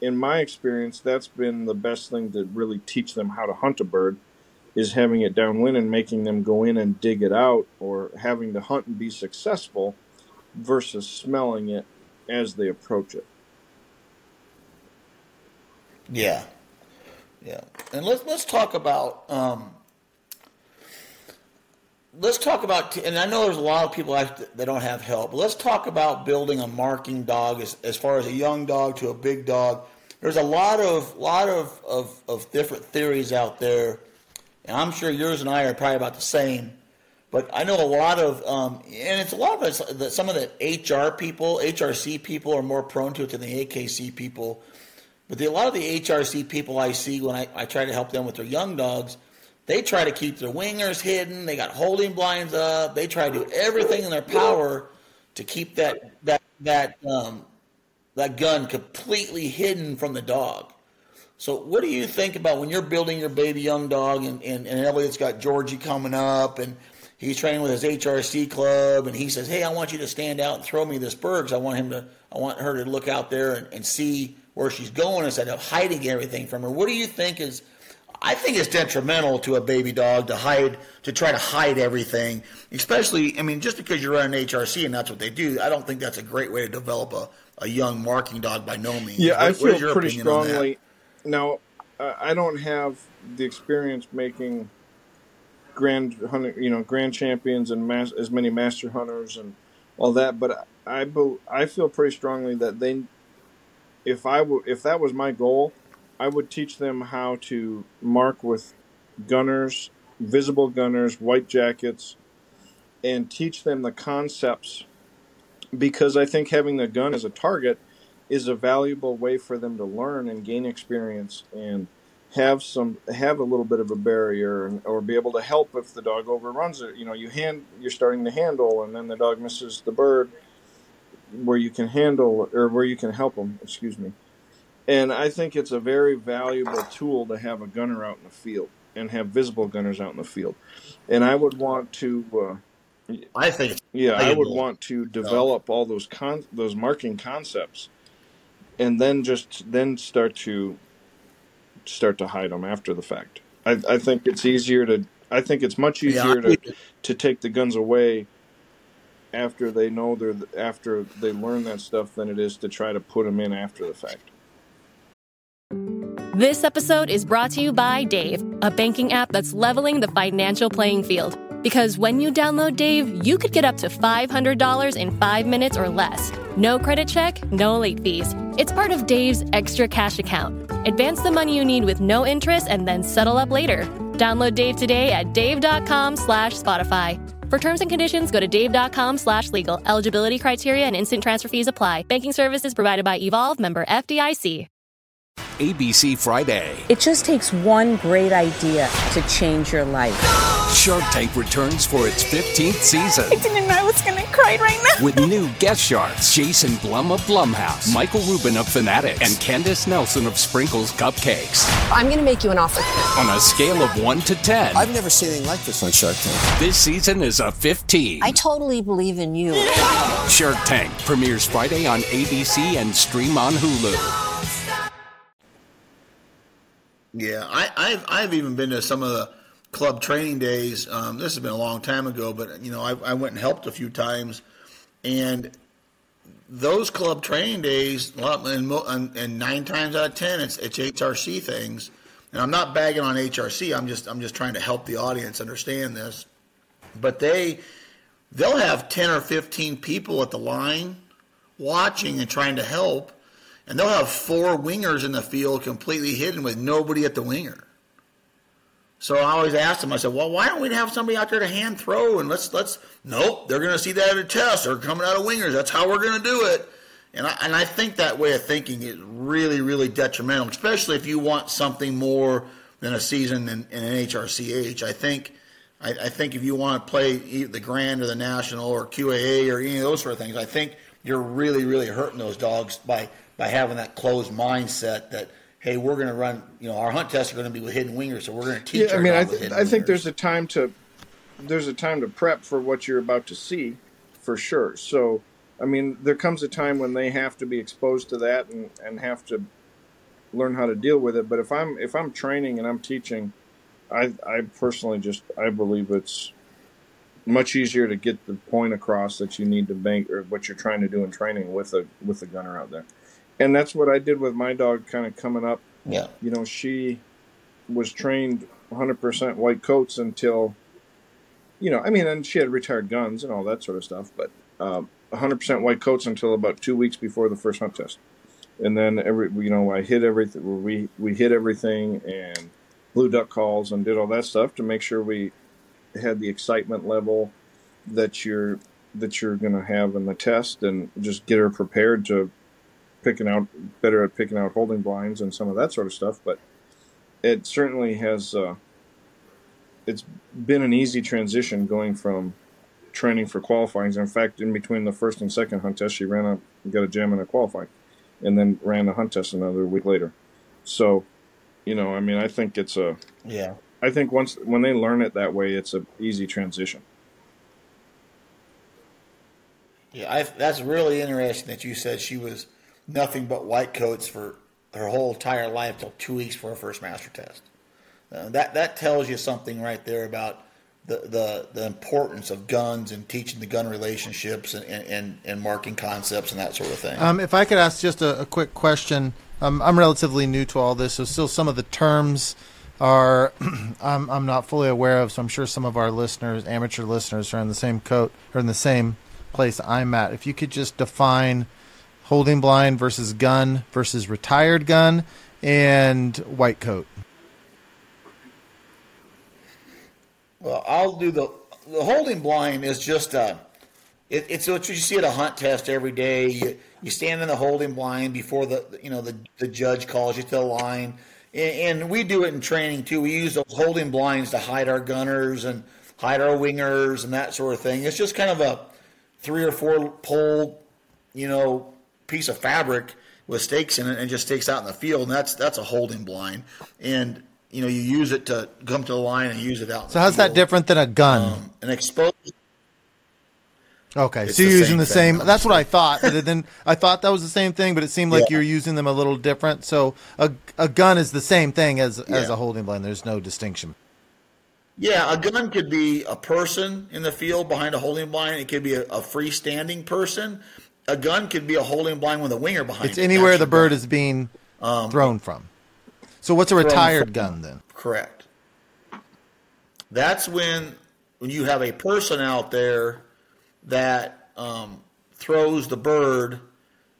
in my experience, that's been the best thing to really teach them how to hunt a bird is having it downwind and making them go in and dig it out or having to hunt and be successful versus smelling it as they approach it. Yeah. Yeah. And let's let's talk about um, let's talk about and I know there's a lot of people that don't have help. But let's talk about building a marking dog as, as far as a young dog to a big dog. There's a lot of lot of, of, of different theories out there and I'm sure yours and I are probably about the same. But I know a lot of, um, and it's a lot of it's that some of the HR people, HRC people are more prone to it than the AKC people. But the, a lot of the HRC people I see when I, I try to help them with their young dogs, they try to keep their wingers hidden. They got holding blinds up. They try to do everything in their power to keep that that that um, that gun completely hidden from the dog. So, what do you think about when you're building your baby young dog, and, and, and Elliot's got Georgie coming up, and he's training with his HRC club, and he says, "Hey, I want you to stand out and throw me this bird because I want him to, I want her to look out there and, and see where she's going instead of hiding everything from her." What do you think is? I think it's detrimental to a baby dog to hide, to try to hide everything, especially, I mean, just because you're running HRC and that's what they do, I don't think that's a great way to develop a, a young marking dog by no means. Yeah, what, I feel pretty strongly now, I don't have the experience making grand hunter, you know, grand champions and mas- as many master hunters and all that, but I I feel pretty strongly that they, if I w- if that was my goal, I would teach them how to mark with gunners, visible gunners, white jackets, and teach them the concepts because I think having the gun as a target is a valuable way for them to learn and gain experience and have some have a little bit of a barrier and, or be able to help if the dog overruns it. You know you hand you're starting to handle and then the dog misses the bird where you can handle or where you can help them excuse me. And i think it's a very valuable tool to have a gunner out in the field and have visible gunners out in the field. And i would want to uh, i think yeah i would want to develop all those con those marking concepts and then just then start to start to hide them after the fact. I, I think it's easier to. I think it's much easier Yeah, I- to to take the guns away after they know they're after they learn that stuff than it is to try to put them in after the fact. This episode is brought to you by Dave, a banking app that's leveling the financial playing field. Because when you download Dave, you could get up to $500 in five minutes or less. No credit check, no late fees. It's part of Dave's extra cash account. Advance the money you need with no interest and then settle up later. Download Dave today at dave.com slash Spotify. For terms and conditions, go to dave.com slash legal. Eligibility criteria and instant transfer fees apply. Banking services provided by Evolve, member FDIC. ABC Friday. It just takes one great idea to change your life. Shark Tank returns for its 15th season. I didn't know I was gonna cry right now. With new guest sharks Jason Blum of Blumhouse, Michael Rubin of Fanatics, and Candace Nelson of Sprinkles Cupcakes. I'm gonna make you an offer. On a scale of 1 to 10, I've never seen anything like this on Shark Tank. this season is a 15. I totally believe in you. Shark Tank premieres Friday on ABC and stream on Hulu. Yeah, I, I've I've even been to some of the club training days. Um, this has been a long time ago, but you know I, I went and helped a few times, and those club training days, and, and nine times out of ten, it's it's HRC things. And I'm not bagging on HRC. I'm just I'm just trying to help the audience understand this. But they they'll have ten or fifteen people at the line watching and trying to help and they'll have four wingers in the field completely hidden with nobody at the winger. So I always ask them, I said, well, why don't we have somebody out there to hand throw and let's let's nope, they're gonna see that at a test. They're coming out of wingers. That's how we're gonna do it. And I, and I think that way of thinking is really, really detrimental, especially if you want something more than a season in, in an HRCH. I think I, I think if you want to play the Grand or the National or QAA or any of those sort of things, I think you're really, really hurting those dogs by by having that closed mindset that hey, we're going to run. You know, our hunt tests are going to be with hidden wingers, so we're going to teach. Yeah, I mean, I, th- I think wingers. there's a time to there's a time to prep for what you're about to see, for sure. So, I mean, there comes a time when they have to be exposed to that and, and have to learn how to deal with it. But if I'm if I'm training and I'm teaching, I I personally just I believe it's much easier to get the point across that you need to bank or what you're trying to do in training with a with a gunner out there. And that's what I did with my dog kind of coming up Yeah. you know, she was trained 100% white coats until, you know, I mean, and she had retired guns and all that sort of stuff, but um, 100% white coats until about two weeks before the first hunt test. And then every, you know, I hit everything. We we hit everything and blew duck calls and did all that stuff to make sure we had the excitement level that you're that you're going to have in the test, and just get her prepared to picking out better at picking out holding blinds and some of that sort of stuff. But it certainly has. Uh, it's been an easy transition going from training for qualifying. In fact, in between the first and second hunt test, she ran a got a JAM in a qualifying, and then ran a hunt test another week later. So, you know, I mean, I think it's a. Yeah. I think once when they learn it that way, it's an easy transition. Yeah, I, that's really interesting that you said she was nothing but white coats for her whole entire life till two weeks for her first master test. Uh, that that tells you something right there about the, the, the importance of guns and teaching the gun relationships and, and, and marking concepts and that sort of thing. Um, if I could ask just a, a quick question, um, I'm relatively new to all this, so still some of the terms are I'm, I'm not fully aware of. So I'm sure some of our listeners, amateur listeners, are in the same coat or in the same place I'm at. If you could just define holding blind versus gun versus retired gun and white coat. Well, I'll do the the holding blind is just a. It, it's what you see at a hunt test every day. You, you stand in the holding blind before the you know the the judge calls you to the line, and, and we do it in training too. We use those holding blinds to hide our gunners and hide our wingers and that sort of thing. It's just kind of a three or four pole, you know, piece of fabric with stakes in it and just stakes out in the field, and that's that's a holding blind. And you know, you use it to come to the line and use it out. So how's that different than a gun? Um, an exposed. Okay, It's so you're the using same the thing. same. That's what I thought. But then I thought that was the same thing, but it seemed like Yeah. you're using them a little different. So a, a gun is the same thing as as a holding blind. There's no distinction. Yeah, a gun could be a person in the field behind a holding blind. It could be a, a freestanding person. A gun could be a holding blind with a winger behind It's it. anywhere That's the bird gun. is being Um, thrown from. So what's a retired from- gun then? Correct. That's when when you have a person out there that um, throws the bird,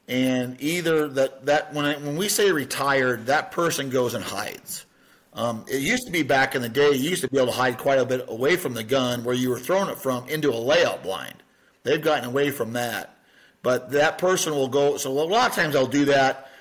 and either that that when I, when we say retired, that person goes and hides. Um, it used to be back in the day, you used to be able to hide quite a bit away from the gun where you were throwing it from into a layout blind. They've gotten away from that. But that person will go, so a lot of times they'll do that.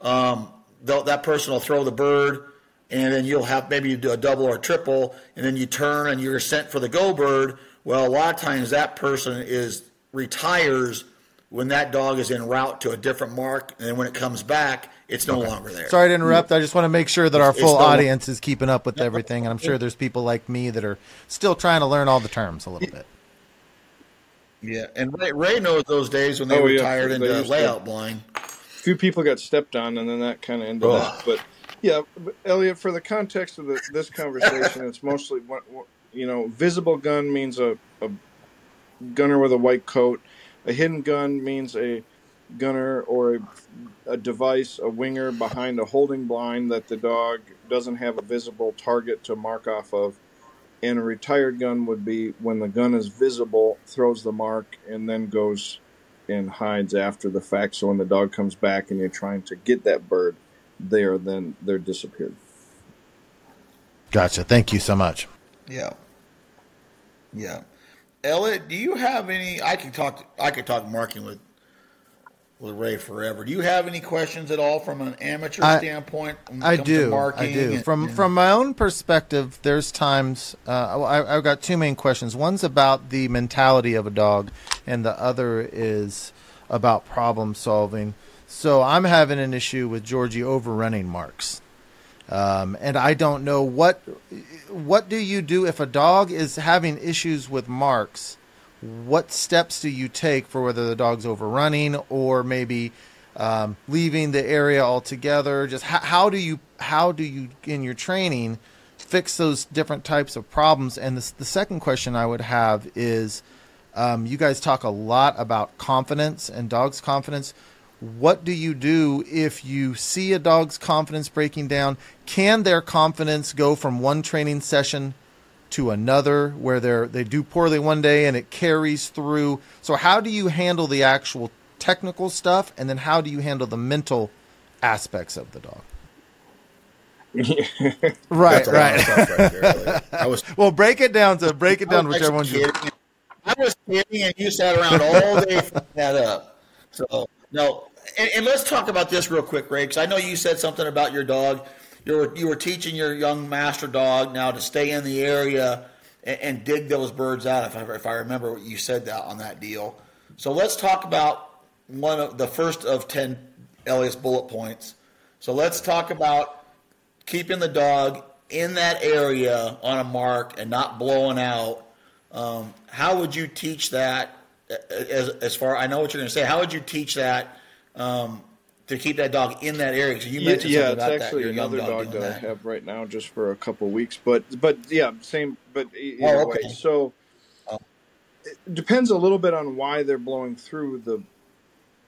Um, they'll, that person will throw the bird, and then you'll have maybe you do a double or a triple, and then you turn and you're sent for the go bird. Well, a lot of times that person is retires when that dog is en route to a different mark, and then when it comes back, it's no longer there. Sorry to interrupt. I just want to make sure that our full no- audience is keeping up with everything, and I'm sure there's people like me that are still trying to learn all the terms a little bit. Yeah, and Ray, Ray knows those days when they Oh, yeah, retired they uh, into to- layout blind. A few people got stepped on, and then that kind of ended that. But yeah, but Elliot, for the context of the, this conversation, it's mostly what, what you know. Visible gun means a, a gunner with a white coat. A hidden gun means a gunner or a, a device, a winger behind a holding blind that the dog doesn't have a visible target to mark off of. And a retired gun would be when the gun is visible, throws the mark, and then goes and hides after the fact. So when the dog comes back and you're trying to get that bird, they are then they're disappeared. Gotcha. Thank you so much. Yeah. Yeah. Elliot, do you have any? I can talk. I could talk marking with with Ray forever. Do you have any questions at all from an amateur I- standpoint? when it I comes to do. I do. and- From and- from my own perspective, there's times uh, I, I've got two main questions. One's about the mentality of a dog, and the other is about problem solving. So I'm having an issue with Georgie overrunning marks, um, and I don't know what what do you do if a dog is having issues with marks. What steps do you take for whether the dog's overrunning or maybe um, leaving the area altogether? Just how, how do you how do you in your training fix those different types of problems? And the, the second question I would have is, um, you guys talk a lot about confidence and dogs' confidence. What do you do if you see a dog's confidence breaking down? Can their confidence go from one training session to another where they're they do poorly one day and it carries through. So how do you handle the actual technical stuff and then how do you handle the mental aspects of the dog? Right, That's a lot of right. right I was well, break it down to break it down whichever one you. I was kidding, and you sat around all day that up. So no, and, and let's talk about this real quick, Ray, because I know you said something about your dog. You were you were teaching your young master dog now to stay in the area and, and dig those birds out. If I if I remember what you said that on that deal. So let's talk about one of the first of ten Elias bullet points. So let's talk about keeping the dog in that area on a mark and not blowing out. Um, how would you teach that? As, as far I know what you're going to say, how would you teach that um, to keep that dog in that area? 'Cause you mentioned yeah, something it's about that. actually another dog, doing that, I have right now just for a couple weeks. But but yeah, same. But e- Oh, okay. way, so it depends a little bit on why they're blowing through the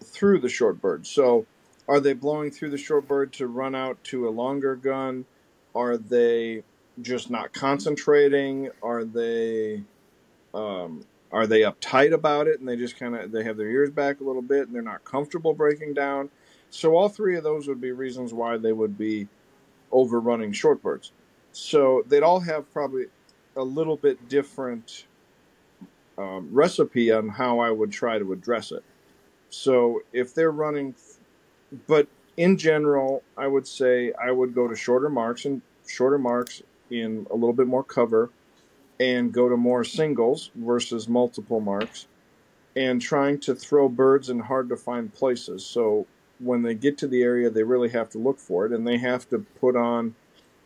through the short bird. So are they blowing through the short bird to run out to a longer gun? Are they just not concentrating? Are they um, are they uptight about it and they just kind of they have their ears back a little bit and they're not comfortable breaking down? So all three of those would be reasons why they would be overrunning short birds. So they'd all have probably a little bit different um, recipe on how I would try to address it. So if they're running, but in general, I would say I would go to shorter marks and shorter marks in a little bit more cover and go to more singles versus multiple marks and trying to throw birds in hard to find places. So when they get to the area, they really have to look for it and they have to put on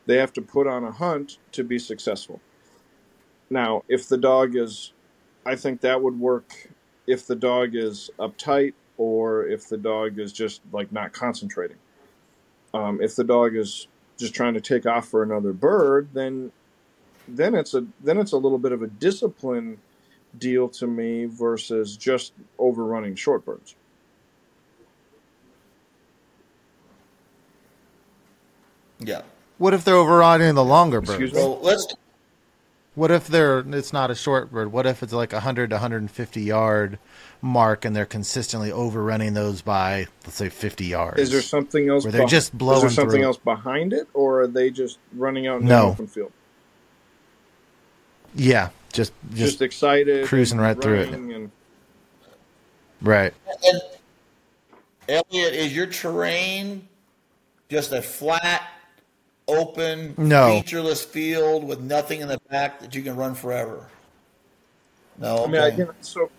they have to put on a hunt to be successful. Now, if the dog is I think that would work if the dog is uptight or if the dog is just like not concentrating. Um, if the dog is just trying to take off for another bird, then then it's a then it's a little bit of a discipline deal to me versus just overrunning short birds. Yeah. What if they're overriding the longer birds? Excuse me? So let's What if they're it's not a short bird? What if it's like a 100 to 150 yard mark and they're consistently overrunning those by let's say 50 yards? Is there something else? Where they're beh- just blowing Is there something through. else behind it, or are they just running out in No. the open field? Yeah, just Just, just, excited, cruising right through it. And, right. And Elliot, is your terrain just a flat, open, No. featureless field with nothing in the back that you can run forever? No. I mean, I okay. so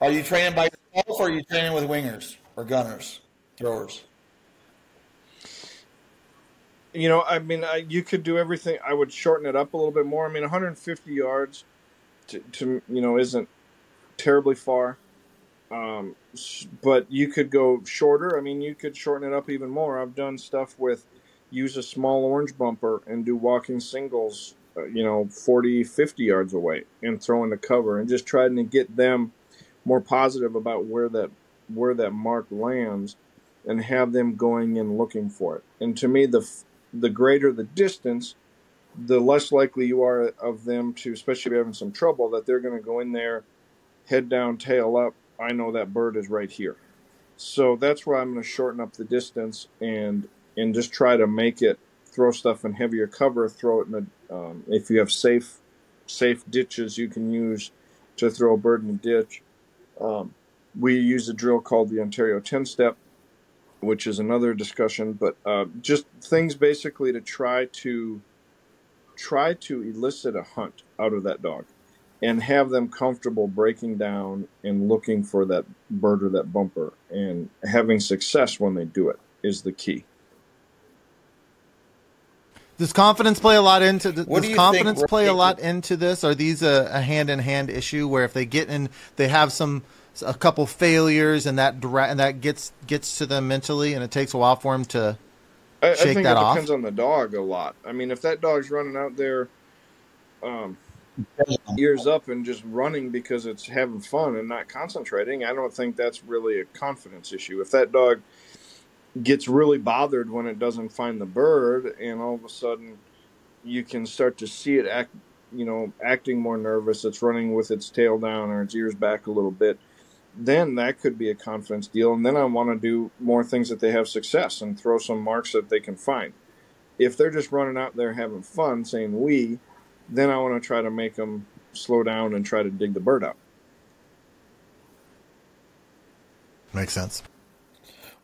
Are you training by yourself, or are you training with wingers or gunners, throwers? you know, I mean, I, you could do everything. I would shorten it up a little bit more. I mean, 150 yards to, to you know isn't terribly far, um, but you could go shorter. I mean, you could shorten it up even more. I've done stuff with use a small orange bumper and do walking singles, uh, you know, 40, 50 yards away and throw the cover and just trying to get them more positive about where that where that mark lands and have them going and looking for it. And to me, the the greater the distance, the less likely you are of them to, especially if you're having some trouble, that they're going to go in there, head down, tail up. I know that bird is right here. So that's where I'm going to shorten up the distance and and just try to make it throw stuff in heavier cover. Throw it in a um, if you have safe safe ditches you can use to throw a bird in a ditch. Um, we use a drill called the Ontario 10 step, which is another discussion, but uh, just things basically to try to try to elicit a hunt out of that dog and have them comfortable breaking down and looking for that bird or that bumper and having success when they do it is the key. Does confidence play a lot into th- What does do you confidence think, play a lot into this? Are these a hand in hand issue where if they get in, they have some a couple failures and that dra- and that gets gets to them mentally, and it takes a while for them to I, I think that it off. depends on the dog a lot. I mean, if that dog's running out there, um, ears up and just running because it's having fun and not concentrating, I don't think that's really a confidence issue. If that dog gets really bothered when it doesn't find the bird, and all of a sudden you can start to see it act, you know, acting more nervous, it's running with its tail down or its ears back a little bit. Then that could be a confidence deal, and then I want to do more things that they have success and throw some marks that they can find. If they're just running out there having fun, saying "we," then I want to try to make them slow down and try to dig the bird out. Makes sense.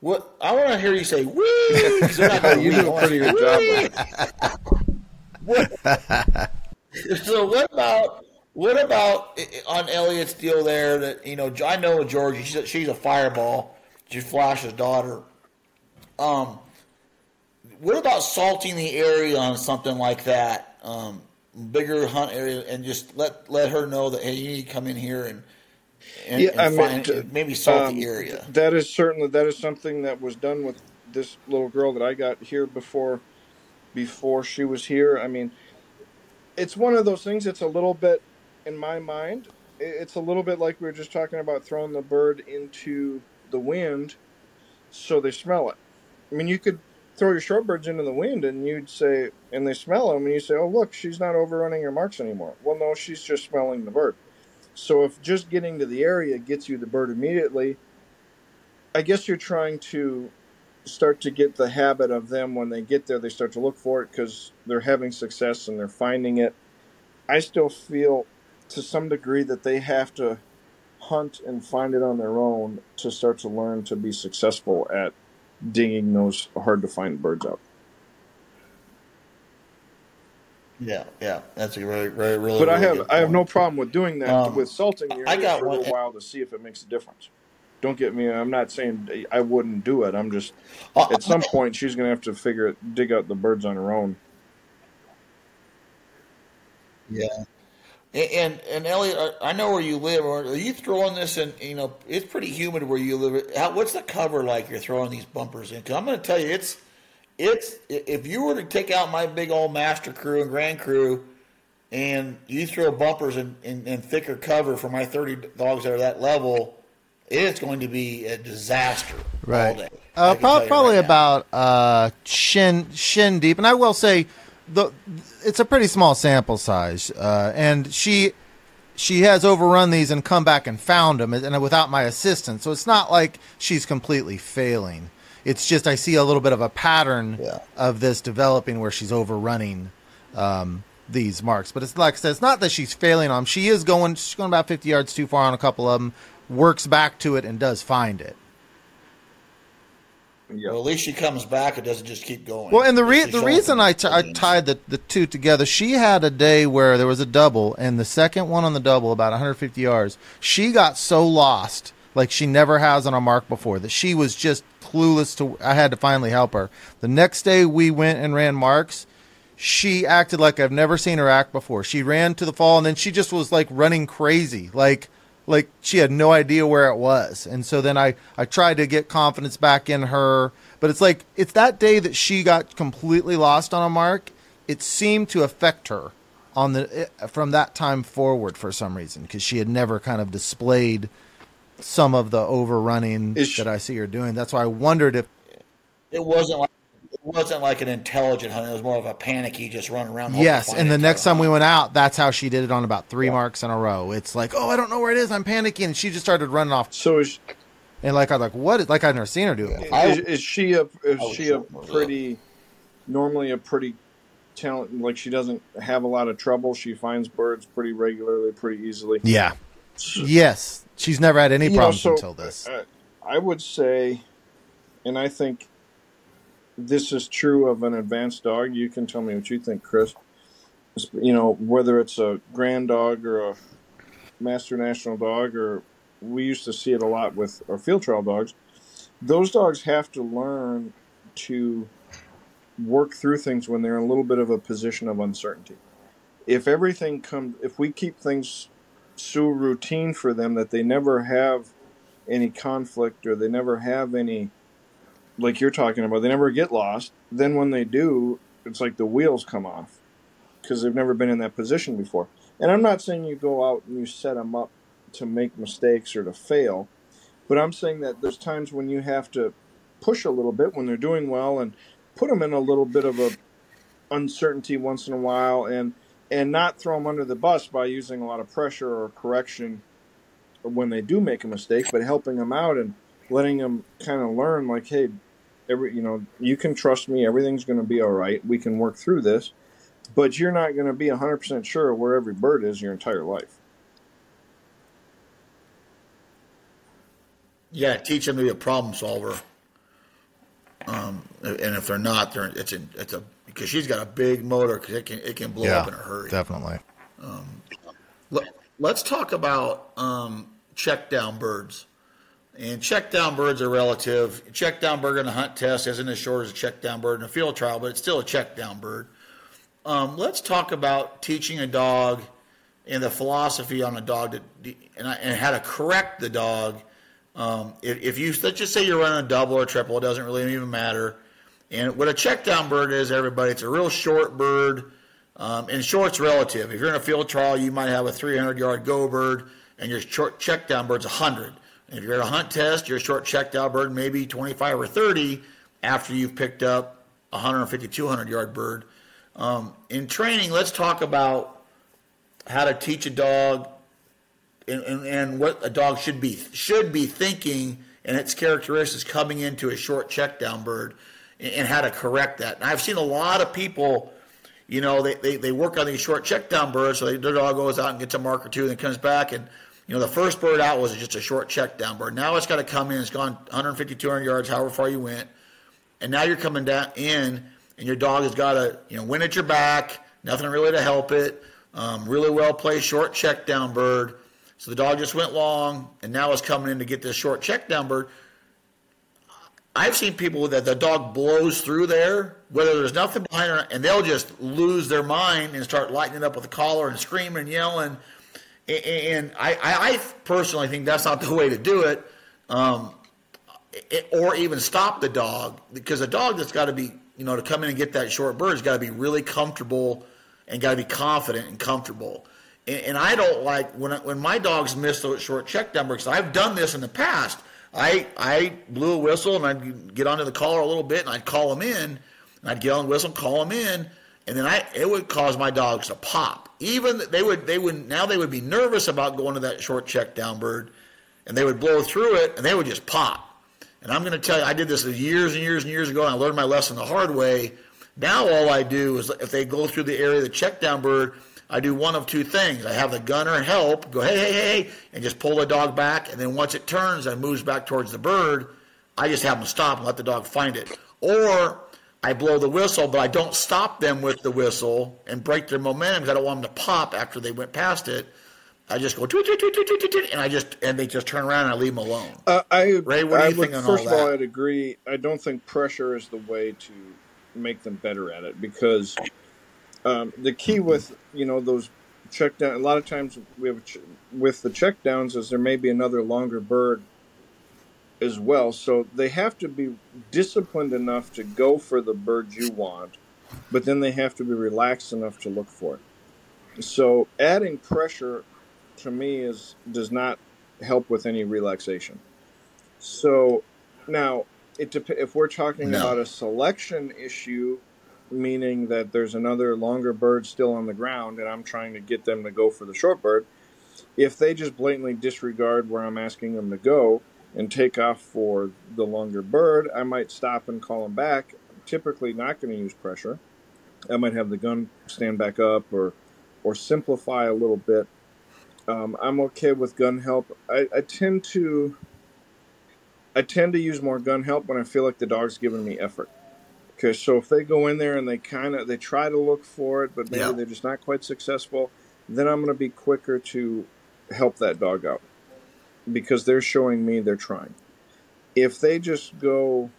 What I want to hear you say, "Wee!" You do a pretty good job. What- so what about what about on Elliot's deal there? That you know, I know Georgie. She's a, she's a fireball. She's Flash's daughter. Um, what about salting the area on something like that? Um, bigger hunt area, and just let let her know that hey, you need to come in here and and, Yeah, and I mean, find, maybe salt um, the area. That is certainly that is something that was done with this little girl that I got here before before she was here. I mean, it's one of those things. It's a little bit in my mind. i- It's a little bit like we were just talking about throwing the bird into the wind so they smell it. I mean, you could throw your shorebirds into the wind and you'd say, and they smell them, and you say, "Oh, look, she's not overrunning her marks anymore." Well, no, she's just smelling the bird. So if just getting to the area gets you the bird immediately, I guess you're trying to start to get the habit of them when they get there, they start to look for it because they're having success and they're finding it. I still feel to some degree that they have to hunt and find it on their own to start to learn to be successful at digging those hard to find birds out. Yeah, yeah, that's a very, very, really. But I really have good I have no problem with doing that Um, with salting the I got for a one- little while to see if it makes a difference. Don't get me. I'm not saying I wouldn't do it. I'm just Uh, at some point she's gonna have to figure it, dig out the birds on her own. Yeah. And and Elliot, I know where you live. Are you throwing this in? You know, it's pretty humid where you live. How, what's the cover like? You're throwing these bumpers in? Because I'm going to tell you, it's it's if you were to take out my big old master crew and grand crew, and you throw bumpers and, in, in thicker cover for my 30 dogs that are that level, it's going to be a disaster. Right. Uh, pro- probably right about uh, shin shin deep, and I will say the it's a pretty small sample size, uh, and she she has overrun these and come back and found them, and without my assistance. So it's not like she's completely failing. It's just I see a little bit of a pattern Yeah. of this developing where she's overrunning um, these marks. But it's like I said, it's not that she's failing on them. She is going she's going about 50 yards too far on a couple of them. Works back to it and does find it. Well, at least she comes back. It doesn't just keep going. Well, and the re- the reason I, t- I tied the, the two together, she had a day where there was a double, and the second one on the double, about 150 yards, she got so lost, like she never has on a mark before, that she was just clueless to. I had to finally help her. The next day we went and ran marks. She acted like I've never seen her act before. She ran to the fall, and then she just was like running crazy, like like she had no idea where it was. And so then I I tried to get confidence back in her, but it's like it's that day that she got completely lost on a mark. It seemed to affect her on the eh, from that time forward for some reason because she had never kind of displayed some of the overrunning that I see her doing. That's why I wondered if It wasn't like it wasn't like an intelligent hunt. It was more of a panicky, just run around. yes, and the next time we went out, that's how she did it on about three marks in a row. It's like, oh, I don't know where it is. I'm panicking, and she just started running off. So is and like I was like, what? Is, like I've never seen her do it. Before. is, is she a is was she a pretty normally a pretty talent like she doesn't have a lot of trouble she finds birds pretty regularly pretty easily Yeah. Yes, she's never had any You know, problems so, until this. uh, I would say, and I think this is true of an advanced dog. You can tell me what you think, Chris. You know, whether it's a grand dog or a master national dog, or we used to see it a lot with our field trial dogs. Those dogs have to learn to work through things when they're in a little bit of a position of uncertainty. If everything comes, if we keep things so routine for them that they never have any conflict or they never have any like you're talking about they never get lost. Then when they do it's like the wheels come off because they've never been in that position before. And i'm not saying you go out and you set them up to make mistakes or to fail but i'm saying that there's times when you have to push a little bit when they're doing well and put them in a little bit of a uncertainty once in a while and and not throw them under the bus by using a lot of pressure or correction when they do make a mistake, but helping them out and letting them kind of learn, like, hey, every you know, you can trust me. Everything's going to be all right. We can work through this, but you're not going to be 100 percent sure where every bird is your entire life. Yeah, teach them to be a problem solver. Um, and if they're not, they're it's a it's a because she's got a big motor because it can it can blow up in a hurry. definitely. Let, let's talk about um, check down birds. And check down birds are relative. Check down bird in a hunt test isn't as short as a check down bird in a field trial, but it's still a check down bird. Um, let's talk about teaching a dog and the philosophy on a dog to, and, I, and how to correct the dog. Um, if, if you let's just say you're running a double or a triple, it doesn't really even matter. And what a check down bird is, everybody, it's a real short bird. Um, and short's relative. If you're in a field trial, you might have a 300 yard go bird, and your short check down bird's 100. And if you're at a hunt test, your short check down bird may be 25 or 30 after you've picked up a 150, 200 yard bird. Um, in training, let's talk about how to teach a dog and, and, and what a dog should be should be thinking and its characteristics coming into a short check down bird and, how to correct that. And I've seen a lot of people you know, they, they, they work on these short check down birds, so they, their dog goes out and gets a mark or two, and then comes back, and you know, the first bird out was just a short check down bird. Now it's got to come in. It's gone 150, 200 yards, however far you went, and now you're coming down in, and your dog has got to you know win at your back. Nothing really to help it. Um, really well placed short check down bird. So the dog just went long, and now it's coming in to get this short check down bird. I've seen people that the dog blows through there, whether there's nothing behind her, and they'll just lose their mind and start lighting it up with the collar and screaming and yelling. And I, I personally think that's not the way to do it, um, or even stop the dog because a dog that's got to be, you know, to come in and get that short bird has got to be really comfortable and got to be confident and comfortable. And, and I don't like when when my dogs miss those short check numbers. I've done this in the past. I I blew a whistle and I'd get onto the collar a little bit and I'd call them in and I'd get on the whistle and call them in and then I it would cause my dogs to pop. Even they would they would now they would be nervous about going to that short check down bird, and they would blow through it and they would just pop. And I'm going to tell you, I did this years and years and years ago, and I learned my lesson the hard way. Now all I do is if they go through the area of the check down bird, I do one of two things. I have the gunner help, go hey hey hey, and just pull the dog back, and then once it turns and moves back towards the bird, I just have them stop and let the dog find it. Or I blow the whistle, but I don't stop them with the whistle and break their momentum because I don't want them to pop after they went past it. I just go tweet, tweet, tweet, tweet, tweet, tweet, and I just and they just turn around and I leave them alone. Uh, I Ray, what do I you would, think on first all of all, that? I'd agree. I don't think pressure is the way to make them better at it because um, the key with you know those check down. A lot of times we have ch- with the check downs is there may be another longer bird as well. So they have to be disciplined enough to go for the bird you want, but then they have to be relaxed enough to look for it. So adding pressure to me is does not help with any relaxation. So now it dep- if we're talking No. about a selection issue, meaning that there's another longer bird still on the ground and I'm trying to get them to go for the short bird, if they just blatantly disregard where I'm asking them to go and take off for the longer bird, I might stop and call them back. I'm typically not going to use pressure. I might have the gun stand back up or or simplify a little bit. Um, I'm okay with gun help. I, I tend to I tend to use more gun help when I feel like the dog's giving me effort. Okay, so if they go in there and they kind of they try to look for it, but maybe Yeah. they're just not quite successful, then I'm going to be quicker to help that dog out because they're showing me they're trying. If they just go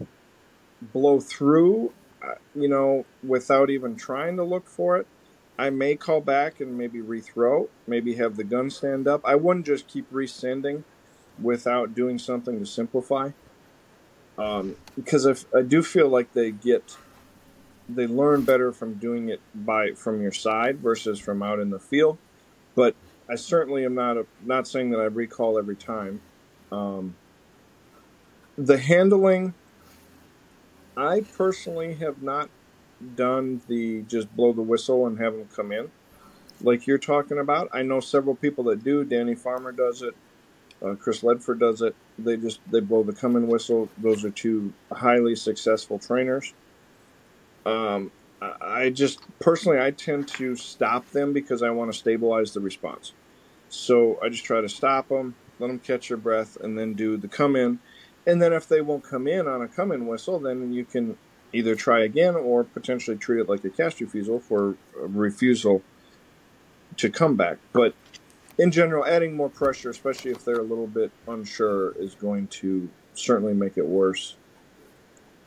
blow through, uh, you know, without even trying to look for it, I may call back and maybe rethrow, maybe have the gun stand up. I wouldn't just keep resending without doing something to simplify. Um, because if I do feel like they get, they learn better from doing it by from your side versus from out in the field. But I certainly am not a, not saying that I recall every time. Um, the handling, I personally have not done the just blow the whistle and have them come in, like you're talking about. I know several people that do. Danny Farmer does it. Uh, Chris Ledford does it. They just they blow the come in whistle. Those are two highly successful trainers. Um, I just personally I tend to stop them because I want to stabilize the response. So I just try to stop them, let them catch their breath, and then do the come in. And then if they won't come in on a come in whistle, then you can either try again or potentially treat it like a cast refusal for refusal to come back. But in general, adding more pressure, especially if they're a little bit unsure, is going to certainly make it worse.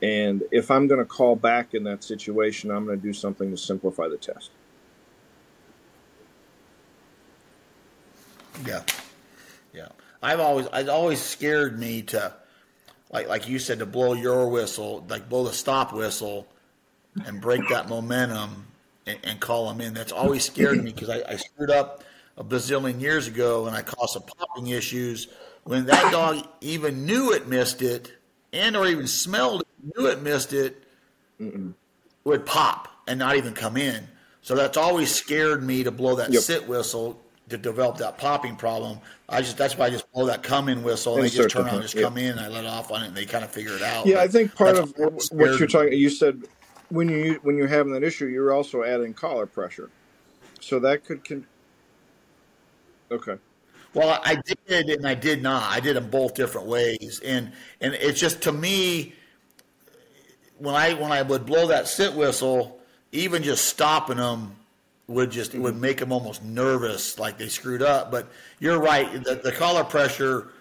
And if I'm going to call back in that situation, I'm going to do something to simplify the test. Yeah, yeah. I've always, it's always scared me to, like, like you said, to blow your whistle, like blow the stop whistle, and break that momentum and, and call them in. That's always scared me because I, I screwed up a bazillion years ago and I caused some popping issues when that dog even knew it missed it and or even smelled it, knew it missed it, would pop and not even come in. So that's always scared me to blow that Yep. sit whistle to develop that popping problem. I just that's why I just blow that come in whistle and they just turn on, and just yep. come in and I let off on it and they kind of figure it out. Yeah, I think part of what what you're talking, you said when you when you're having that issue, you're also adding collar pressure, so that could con- okay. Well, I did and I did not. I did them both different ways, and and it's just to me when I when I would blow that sit whistle, even just stopping them would just it would make them almost nervous, like they screwed up. But you're right. The, the collar pressure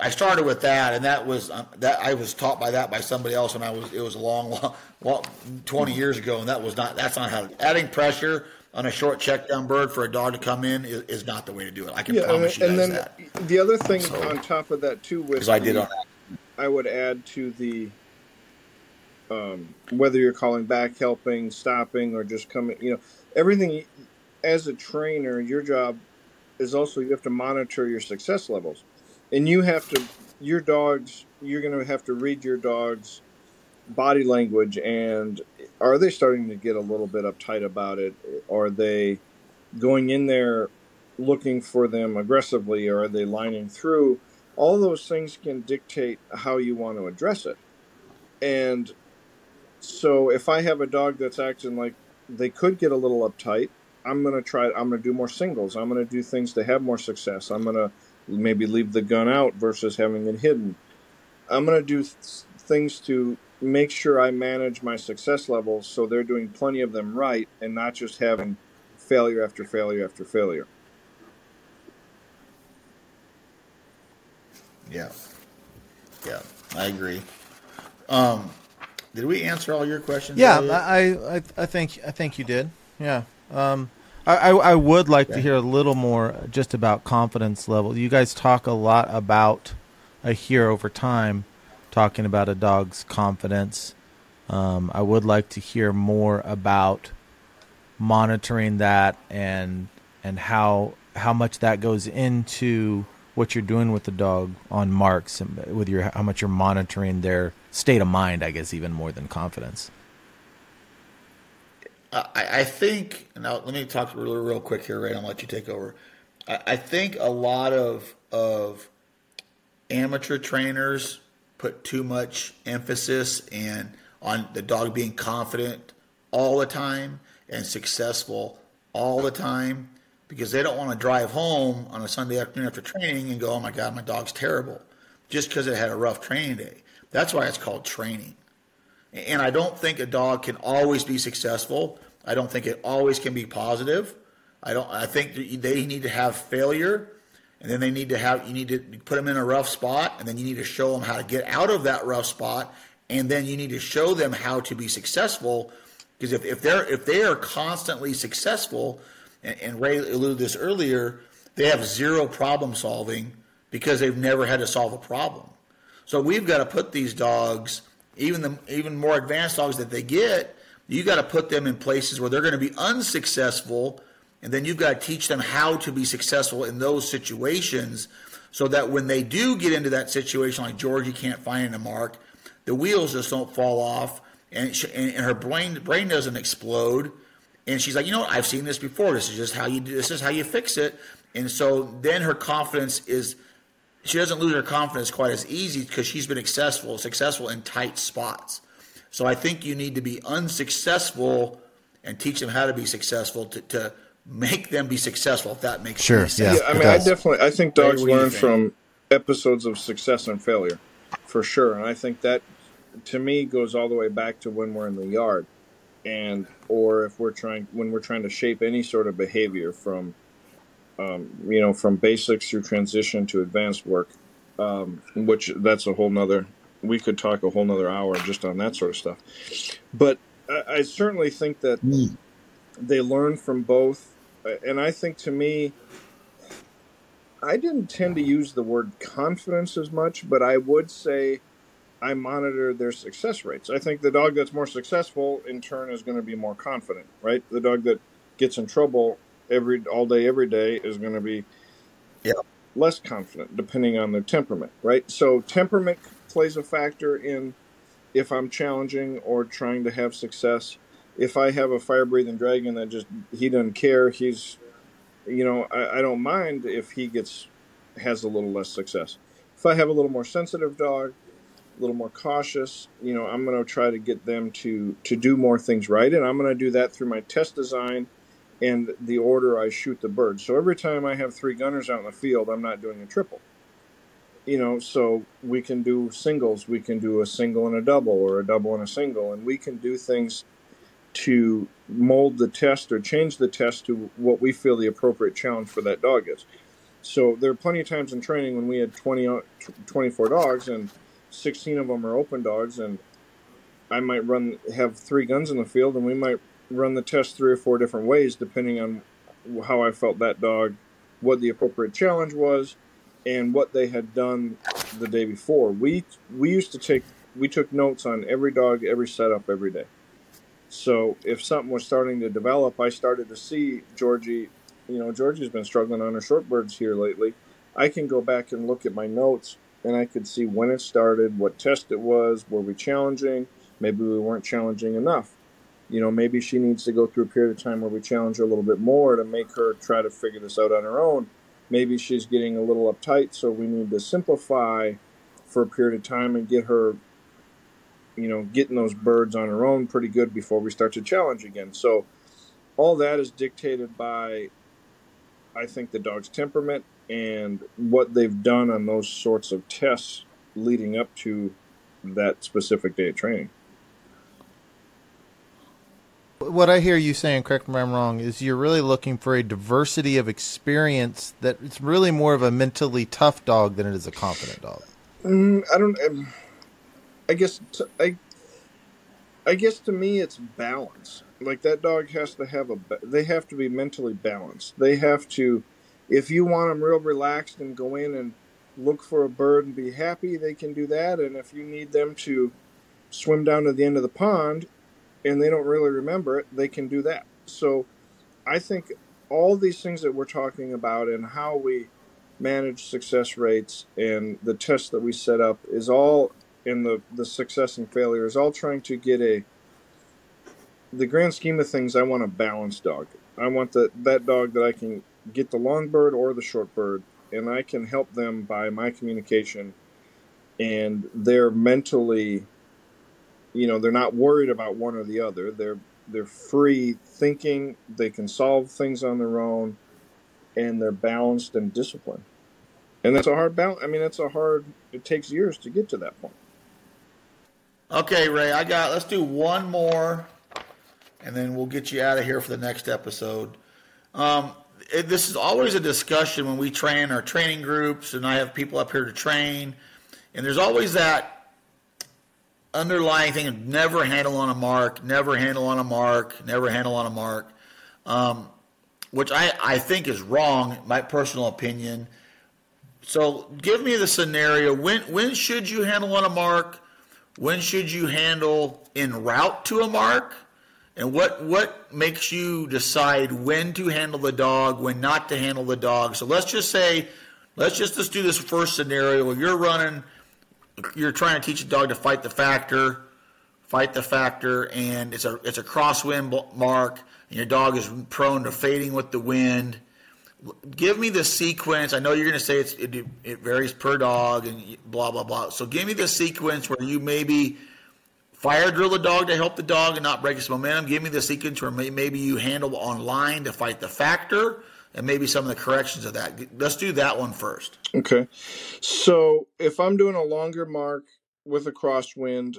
I started with that, and that was um, that I was taught by that by somebody else, and I was it was a long, long, long twenty years ago, and that was not that's not how adding pressure on a short check down bird for a dog to come in is, is not the way to do it. I can yeah, promise and, you and guys that. the other thing So- on top of that too, with Because I did on I would add to the um, whether you're calling back helping, stopping, or just coming. You know, everything. As a trainer, your job is also you have to monitor your success levels, and you have to your dogs. You're going to have to read your dogs' body language and are they starting to get a little bit uptight about it? Are they going in there looking for them aggressively, or are they lining through? All those things can dictate how you want to address it. And so, if I have a dog that's acting like they could get a little uptight, I'm going to try, I'm going to do more singles. I'm going to do things to have more success. I'm going to maybe leave the gun out versus having it hidden. I'm going to do th- things to make sure I manage my success levels so they're doing plenty of them right and not just having failure after failure after failure. Yeah, yeah, I agree. Um, did we answer all your questions? Yeah, I, I I think I think you did. Yeah. Um, I, I I would like to hear a little more just about confidence level. You guys talk a lot about a here over time talking about a dog's confidence. Um, I would like to hear more about monitoring that and and how how much that goes into what you're doing with the dog on marks and with your how much you're monitoring their state of mind. I guess even more than confidence. I, I think now let me talk real, real quick here, Ray. I'll let you take over. I, I think a lot of of amateur trainers put too much emphasis and on the dog being confident all the time and successful all the time because they don't want to drive home on a Sunday afternoon after training and go, "Oh my God, my dog's terrible," just because it had a rough training day. That's why it's called training. And I don't think a dog can always be successful. I don't think it always can be positive. I don't. I think they need to have failure, and then they need to have. You need to put them in a rough spot, and then you need to show them how to get out of that rough spot, and then you need to show them how to be successful. Because if, if they're if they are constantly successful, and, and Ray alluded this earlier, they have zero problem solving because they've never had to solve a problem. So we've got to put these dogs, even the even more advanced dogs that they get, you got to put them in places where they're going to be unsuccessful, and then you've got to teach them how to be successful in those situations, so that when they do get into that situation like Georgie can't find a mark, the wheels just don't fall off, and she, and, and her brain brain doesn't explode, and she's like, you know what, I've seen this before. This is just how you do. This is how you fix it, and so then her confidence is she doesn't lose her confidence quite as easy because she's been successful successful in tight spots. So I think you need to be unsuccessful and teach them how to be successful to, to make them be successful. If that makes Sure, any sense. Yeah, I mean, I definitely, I think dogs what learn think? from episodes of success and failure, for sure. And I think that, to me, goes all the way back to when we're in the yard, and or if we're trying when we're trying to shape any sort of behavior from, um, you know, from basics through transition to advanced work, um, which that's a whole nother. We could talk a whole nother hour just on that sort of stuff, but I, I certainly think that they learn from both, and I think to me. I didn't tend to use the word confidence as much, but I would say I monitor their success rates. I think the dog that's more successful in turn is going to be more confident, right? The dog that gets in trouble every all day every day is going to be yeah. less confident depending on their temperament, right? So temperament plays a factor in if I'm challenging or trying to have success. If I have a fire breathing dragon that just he doesn't care, he's you know, I, I don't mind if he gets has a little less success. If I have a little more sensitive dog, a little more cautious, you know, I'm going to try to get them to to do more things right, and I'm going to do that through my test design and the order I shoot the bird. So every time I have three gunners out in the field, I'm not doing a triple. You know, so we can do singles, we can do a single and a double, or a double and a single, and we can do things to mold the test or change the test to what we feel the appropriate challenge for that dog is. So there are plenty of times in training when we had 20, uh, 24 dogs and 16 of them are open dogs and I might run have three guns in the field and we might run the test three or four different ways depending on how I felt that dog, what the appropriate challenge was, and what they had done the day before. We we used to take we took notes on every dog, every setup, every day. So if something was starting to develop, I started to see Georgie. You know, Georgie's been struggling on her short birds here lately. I can go back and look at my notes, and I could see when it started, what test it was, were we challenging, maybe we weren't challenging enough. You know, maybe she needs to go through a period of time where we challenge her a little bit more to make her try to figure this out on her own. Maybe she's getting a little uptight, so we need to simplify for a period of time and get her you know, getting those birds on her own pretty good before we start to challenge again. So all that is dictated by, I think, the dog's temperament and what they've done on those sorts of tests leading up to that specific day of training. What I hear you saying, correct me if I'm wrong, is you're really looking for a diversity of experience that it's really more of a mentally tough dog than it is a confident dog. Mm, I don't. Um, I guess to, I I guess to me it's balance. Like that dog has to have a they have to be mentally balanced. They have to if you want them real relaxed and go in and look for a bird and be happy, they can do that and if you need them to swim down to the end of the pond and they don't really remember it, they can do that. So I think all these things that we're talking about and how we manage success rates and the tests that we set up is all in the the success and failure is all trying to get a the grand scheme of things I want a balanced dog. I want the that dog that I can get the long bird or the short bird and I can help them by my communication and they're mentally you know they're not worried about one or the other. They're they're free thinking. They can solve things on their own and they're balanced and disciplined. And that's a hard balance i mean that's a hard it takes years to get to that point Okay, Ray, I got. Let's do one more, and then we'll get you out of here for the next episode. Um, it, this is always a discussion when we train our training groups, and I have people up here to train, and there's always that underlying thing of never handle on a mark, never handle on a mark, never handle on a mark, um, which I, I think is wrong, my personal opinion. So give me the scenario. When when should you handle on a mark? When should you handle en route to a mark? And what what makes you decide when to handle the dog, when not to handle the dog? So let's just say, let's just let's do this first scenario you're running, you're trying to teach a dog to fight the factor, fight the factor, and it's a it's a crosswind mark, and your dog is prone to fading with the wind give me the sequence. I know you're going to say it, it varies per dog and blah blah blah. So give me the sequence where you maybe fire drill the dog to help the dog and not break its momentum. Give me the sequence where maybe you handle on line to fight the factor, and maybe some of the corrections of that. Let's do that one first. Okay. So if I'm doing a longer mark with a crosswind,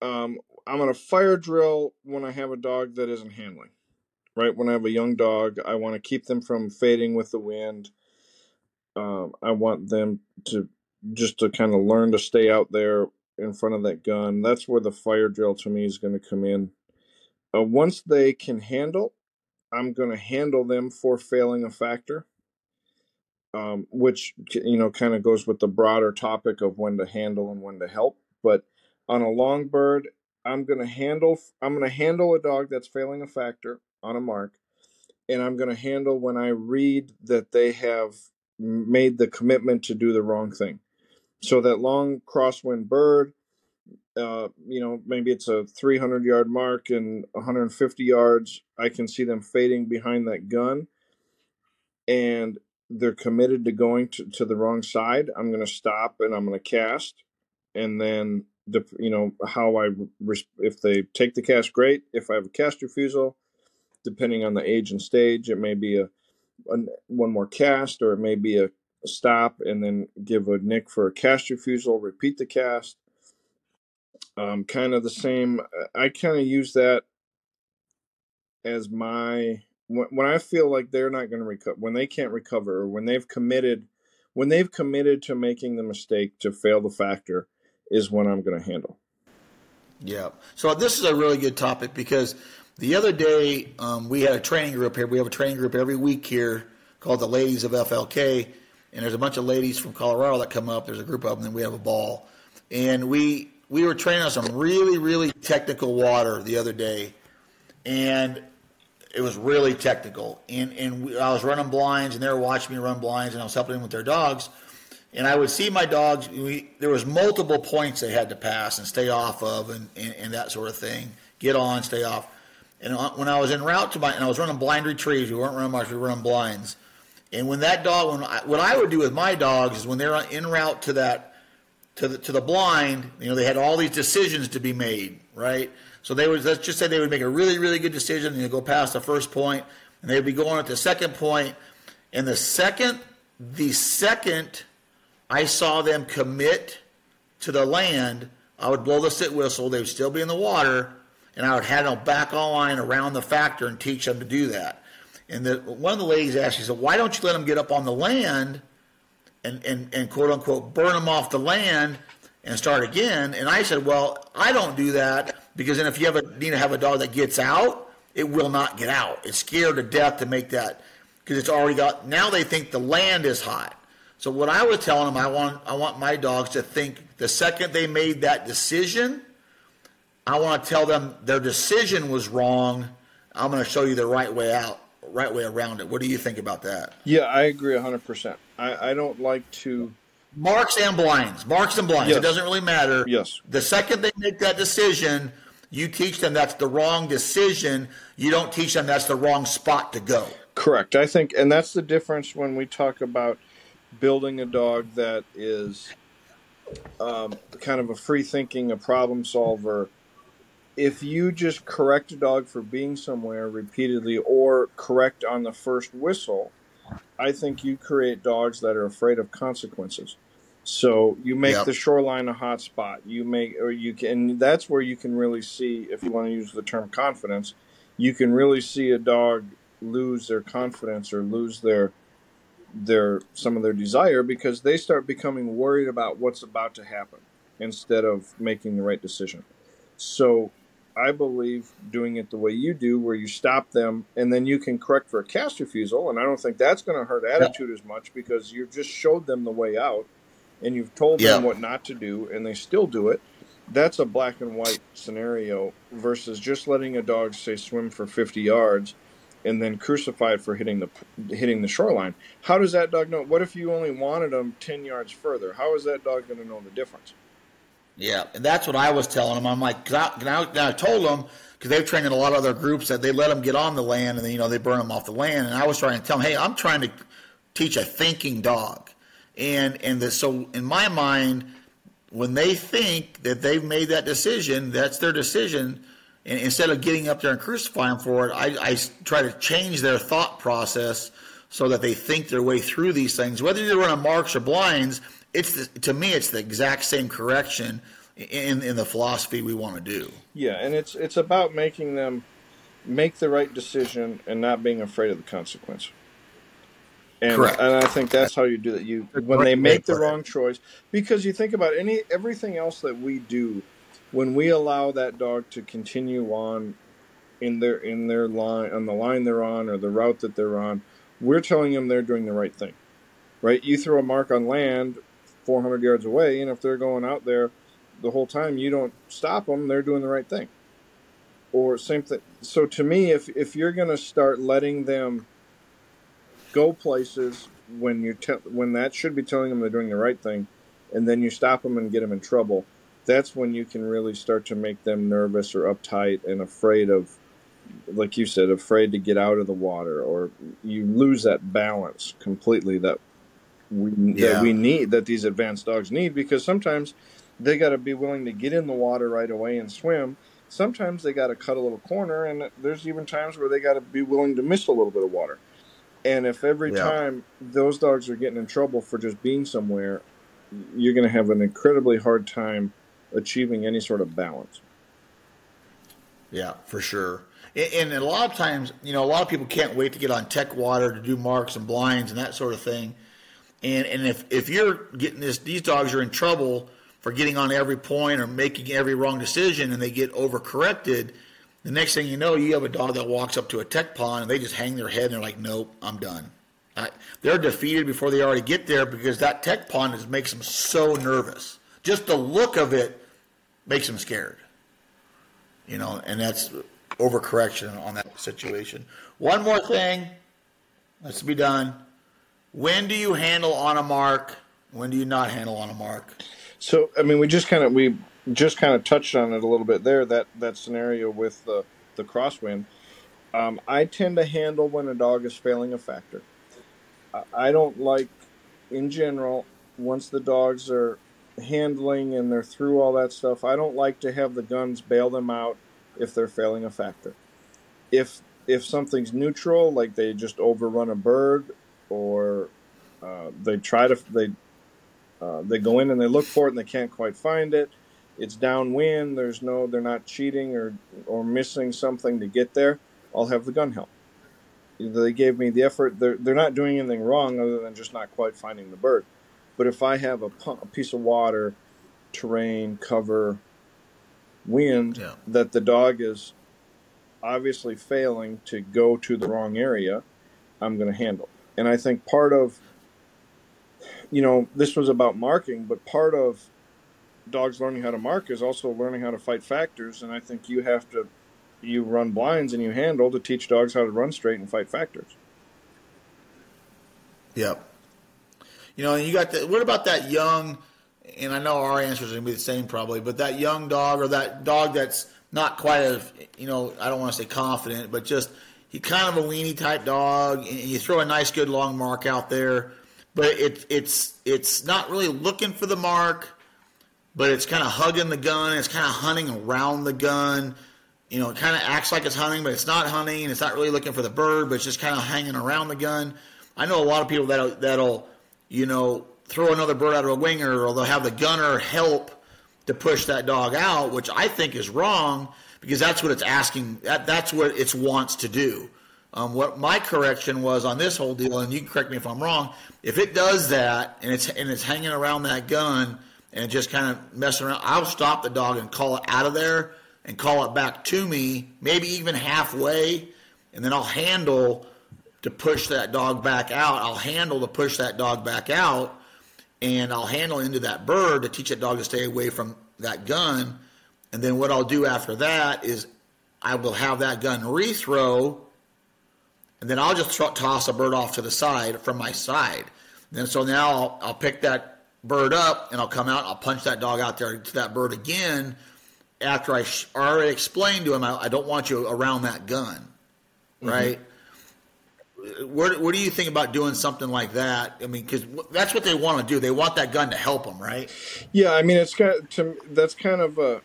um, I'm going to fire drill when I have a dog that isn't handling right when I have a young dog, I want to keep them from fading with the wind. Um, I want them to just to kind of learn to stay out there in front of that gun. That's where the fire drill to me is going to come in. Uh, once they can handle, I'm going to handle them for failing a factor, um, which you know kind of goes with the broader topic of when to handle and when to help. But on a long bird, I'm going to handle. I'm going to handle a dog that's failing a factor on a mark, and I'm going to handle when I read that they have made the commitment to do the wrong thing. So that long crosswind bird, uh, you know, maybe it's a 300 yard mark and 150 yards. I can see them fading behind that gun, and they're committed to going to, to the wrong side. I'm going to stop and I'm going to cast, and then the you know how I if they take the cast, great. If I have a cast refusal, depending on the age and stage. It may be a, a one more cast, or it may be a stop and then give a nick for a cast refusal, repeat the cast. Um, kind of the same. I kind of use that as my when, when I feel like they're not going to recover, when they can't recover, or when they've committed, when they've committed to making the mistake to fail the factor, is when I'm going to handle. Yeah. So this is a really good topic because the other day um, we had a training group here. We have a training group every week here called the Ladies of FLK, and there's a bunch of ladies from Colorado that come up. There's a group of them, and we have a ball, and we we were training on some really really technical water the other day, and it was really technical. And and we, I was running blinds, and they were watching me run blinds, and I was helping them with their dogs. And I would see my dogs. We, there was multiple points they had to pass and stay off of, and, and, and that sort of thing. Get on, stay off. And when I was en route to my, and I was running blind retrieves, we weren't running marks, we were running blinds. And when that dog, when I, what I would do with my dogs is when they're en route to that, to the to the blind, you know, they had all these decisions to be made, right? So they would let's just say they would make a really really good decision and they'd go past the first point, and they'd be going at the second point, and the second the second I saw them commit to the land, I would blow the sit whistle. They would still be in the water, and I would have them back online around the factor and teach them to do that. And the, one of the ladies asked, she said, "Why don't you let them get up on the land and, and, and quote unquote burn them off the land and start again?" And I said, "Well, I don't do that because then if you ever need to have a dog that gets out, it will not get out. It's scared to death to make that because it's already got. Now they think the land is hot." So what I was telling them, I want I want my dogs to think the second they made that decision, I want to tell them their decision was wrong. I'm going to show you the right way out, right way around it. What do you think about that? Yeah, I agree 100%. I, I don't like to. Marks and blinds. Marks and blinds. Yes. It doesn't really matter. Yes. The second they make that decision, you teach them that's the wrong decision. You don't teach them that's the wrong spot to go. Correct. I think, and that's the difference when we talk about building a dog that is um, kind of a free thinking, a problem solver. If you just correct a dog for being somewhere repeatedly or correct on the first whistle, I think you create dogs that are afraid of consequences. So you make Yep. the shoreline a hot spot. You make, or you can. That's where you can really see, if you want to use the term confidence, you can really see a dog lose their confidence or lose their their some of their desire because they start becoming worried about what's about to happen instead of making the right decision. So I believe doing it the way you do, where you stop them and then you can correct for a cast refusal, and I don't think that's going to hurt attitude as much because you've just showed them the way out and you've told them what not to do, and they still do it. That's a black and white scenario versus just letting a dog say swim for 50 yards and then crucified for hitting the hitting the shoreline. How does that dog know? What if you only wanted them 10 yards further? How is that dog going to know the difference? Yeah, and that's what I was telling them. I'm like, I, 'cause I, I told them because they've trained in a lot of other groups that they let them get on the land and then you know they burn them off the land. And I was trying to tell them, hey, I'm trying to teach a thinking dog, and and the, so in my mind, when they think that they've made that decision, that's their decision. And instead of getting up there and crucifying for it, I try to change their thought process so that they think their way through these things. Whether you're running marks or blinds, it's the, to me it's the exact same correction in in the philosophy we want to do. Yeah, and it's it's about making them make the right decision and not being afraid of the consequence. And, Correct. and I think that's how you do that. You when they make the wrong choice, because you think about any everything else that we do, when we allow that dog to continue on in their in their line on the line they're on or the route that they're on, we're telling them they're doing the right thing, right? You throw a mark on land, 400 yards away, and if they're going out there the whole time, you don't stop them, they're doing the right thing. Or same thing. So to me, if if you're going to start letting them go places when you te- when that should be telling them they're doing the right thing, and then you stop them and get them in trouble, that's when you can really start to make them nervous or uptight and afraid of, like you said, afraid to get out of the water, or you lose that balance completely that we Yeah. that we need that these advanced dogs need because sometimes they got to be willing to get in the water right away and swim. Sometimes they got to cut a little corner, and there's even times where they got to be willing to miss a little bit of water. And if every Yeah. time those dogs are getting in trouble for just being somewhere, you're going to have an incredibly hard time achieving any sort of balance. Yeah, for sure. And, and a lot of times, you know, a lot of people can't wait to get on tech water to do marks and blinds and that sort of thing. And and if if you're getting this, these dogs are in trouble for getting on every point or making every wrong decision, and they get overcorrected. The next thing you know, you have a dog that walks up to a tech pond and they just hang their head and they're like, "Nope, I'm done." I, they're defeated before they already get there because that tech pond is, makes them so nervous. Just the look of it makes them scared. You know, and that's overcorrection on that situation. One more thing, let's be done. When do you handle on a mark? When do you not handle on a mark? So, I mean, we just kind of we just kind of touched on it a little bit there. That that scenario with the the crosswind. Um, I tend to handle when a dog is failing a factor. I don't like, in general, once the dogs are handling and they're through all that stuff, I don't like to have the guns bail them out if they're failing a factor. If if something's neutral, like they just overrun a bird, or uh, they try to they uh, they go in and they look for it and they can't quite find it. It's downwind. There's no they're not cheating or or missing something to get there. I'll have the gun help. They gave me the effort. They're they're not doing anything wrong other than just not quite finding the bird. But if I have a, a piece of water, terrain, cover, wind yeah. that the dog is obviously failing to go to the wrong area, I'm going to handle. And I think part of, you know, this was about marking, but part of dogs learning how to mark is also learning how to fight factors. And I think you have to, you run blinds and you handle to teach dogs how to run straight and fight factors. Yep. You know, and you got the, what about that young, and I know our answer is going to be the same probably, but that young dog or that dog that's not quite as, you know, I don't want to say confident, but just he kind of a weenie type dog, and you throw a nice, good long mark out there, but it, it's it's not really looking for the mark, but it's kind of hugging the gun, it's kind of hunting around the gun. You know, it kind of acts like it's hunting, but it's not hunting. It's not really looking for the bird, but it's just kind of hanging around the gun. I know a lot of people that'll, that'll you know, throw another bird out of a winger, or they'll have the gunner help to push that dog out, which I think is wrong because that's what it's asking. That, that's what it wants to do. Um, what my correction was on this whole deal, and you can correct me if I'm wrong. If it does that and it's and it's hanging around that gun and just kind of messing around, I'll stop the dog and call it out of there and call it back to me, maybe even halfway, and then I'll handle to push that dog back out. I'll handle to push that dog back out, and I'll handle into that bird to teach that dog to stay away from that gun and then what I'll do after that is I will have that gun rethrow, and then I'll just toss a bird off to the side from my side. Then so now I'll, I'll pick that bird up and I'll come out. I'll punch that dog out there to that bird again. After I sh- already explained to him, I, I, don't want you around that gun, mm-hmm. right? What, what do you think about doing something like that? I mean, because that's what they want to do. They want that gun to help them, right? Yeah, I mean, it's kind of, to, that's kind of a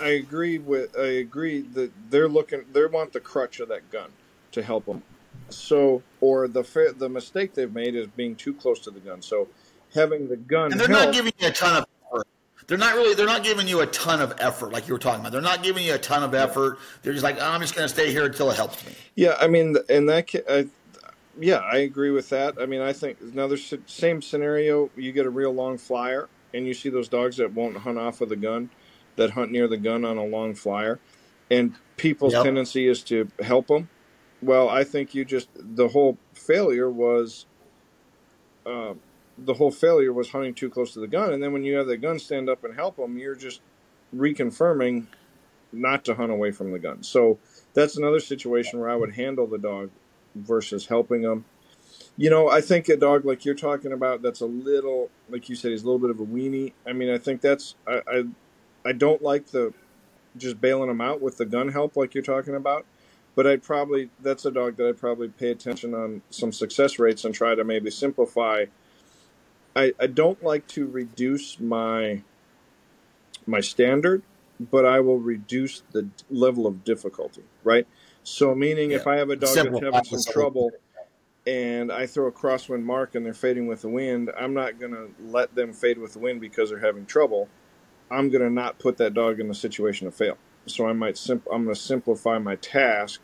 I agree with I agree that they're looking they want the crutch of that gun to help them. So or the the mistake they've made is being too close to the gun. So having the gun and they're help, not giving you a ton of effort. They're not really they're not giving you a ton of effort like you were talking about. They're not giving you a ton of effort. They're just like oh, I'm just going to stay here until it helps me. Yeah, I mean, in that I, yeah, I agree with that. I mean, I think another same scenario. You get a real long flyer, and you see those dogs that won't hunt off with a gun that hunt near the gun on a long flyer, and people's yep. tendency is to help them. Well, I think you just the whole failure was. Uh, the whole failure was hunting too close to the gun, and then when you have the gun stand up and help them, you're just reconfirming not to hunt away from the gun. So that's another situation where I would handle the dog versus helping them. You know, I think a dog like you're talking about that's a little, like you said, he's a little bit of a weenie. I mean, I think that's I, I I don't like the just bailing them out with the gun help like you're talking about. But I'd probably that's a dog that I'd probably pay attention on some success rates and try to maybe simplify. I, I don't like to reduce my my standard, but I will reduce the level of difficulty. Right. So meaning yeah. if I have a dog that's having some trouble and I throw a crosswind mark and they're fading with the wind, I'm not going to let them fade with the wind because they're having trouble. I'm going to not put that dog in the situation to fail. So I might simp- I'm going to simplify my task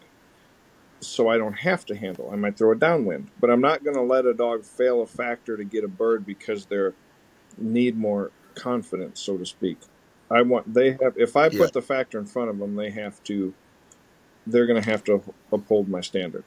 so I don't have to handle. I might throw a downwind, but I'm not going to let a dog fail a factor to get a bird because they need more confidence, so to speak. I want they have if I put yeah. the factor in front of them, they have to they're going to have to uphold my standard.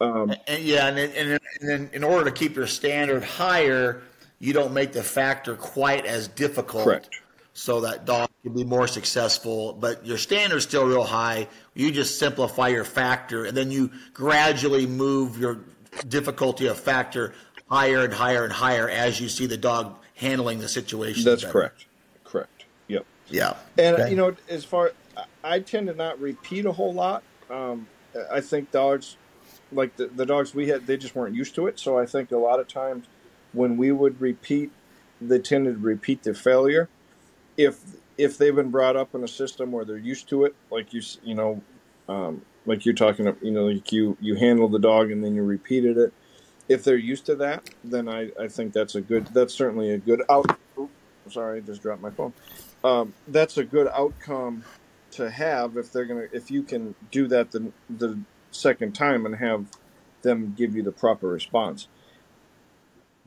Um, and, yeah, and, and, and then in order to keep your standard higher, you don't make the factor quite as difficult. Correct. So that dog can be more successful, but your standard's still real high. You just simplify your factor, and then you gradually move your difficulty of factor higher and higher and higher as you see the dog handling the situation. That's better. correct. Correct. Yep. Yeah. And okay. you know, as far I tend to not repeat a whole lot. Um, I think dogs, like the, the dogs we had, they just weren't used to it. So I think a lot of times when we would repeat, they tended to repeat the failure. If if they've been brought up in a system where they're used to it, like you you know, um, like you're talking, you know, like you you handle the dog and then you repeated it. If they're used to that, then I, I think that's a good. That's certainly a good out. Oops, sorry, I just dropped my phone. Um, that's a good outcome to have if they're gonna if you can do that the the second time and have them give you the proper response.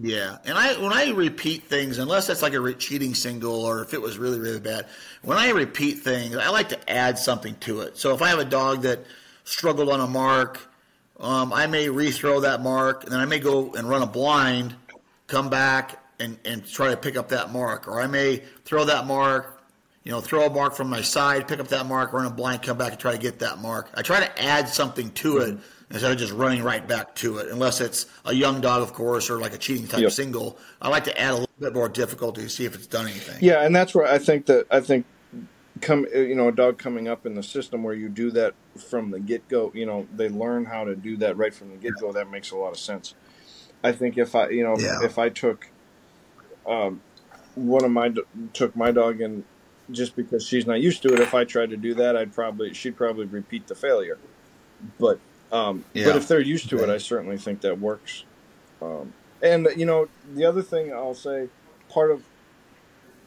Yeah, and I when I repeat things, unless it's like a cheating single or if it was really really bad, when I repeat things, I like to add something to it. So if I have a dog that struggled on a mark, um, I may rethrow that mark, and then I may go and run a blind, come back and and try to pick up that mark, or I may throw that mark, you know, throw a mark from my side, pick up that mark, run a blind, come back and try to get that mark. I try to add something to it instead of just running right back to it, unless it's a young dog, of course, or like a cheating type yep. single. I like to add a little bit more difficulty to see if it's done anything. Yeah, and that's where I think that I think come you know a dog coming up in the system where you do that from the get go. You know, they learn how to do that right from the get go. That makes a lot of sense. I think if I you know yeah. if I took um, one of my took my dog and just because she's not used to it. If I tried to do that, I'd probably she'd probably repeat the failure. But um, yeah. but if they're used to it, I certainly think that works. Um, and you know, the other thing I'll say, part of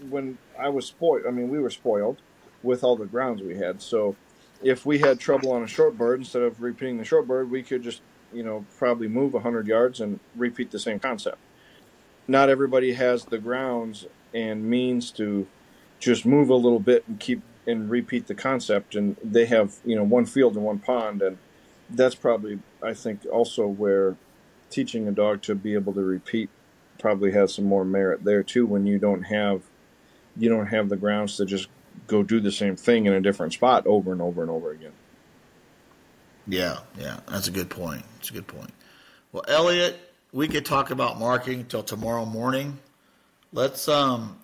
when I was spoiled, I mean, we were spoiled with all the grounds we had. So if we had trouble on a short bird, instead of repeating the short bird, we could just you know probably move hundred yards and repeat the same concept. Not everybody has the grounds and means to just move a little bit and keep and repeat the concept. And they have you know one field and one pond, and that's probably I think also where teaching a dog to be able to repeat probably has some more merit there too. When you don't have you don't have the grounds to just go do the same thing in a different spot over and over and over again. Yeah, yeah, that's a good point. It's a good point. Well, Elliot, we could talk about marking till tomorrow morning. Let's um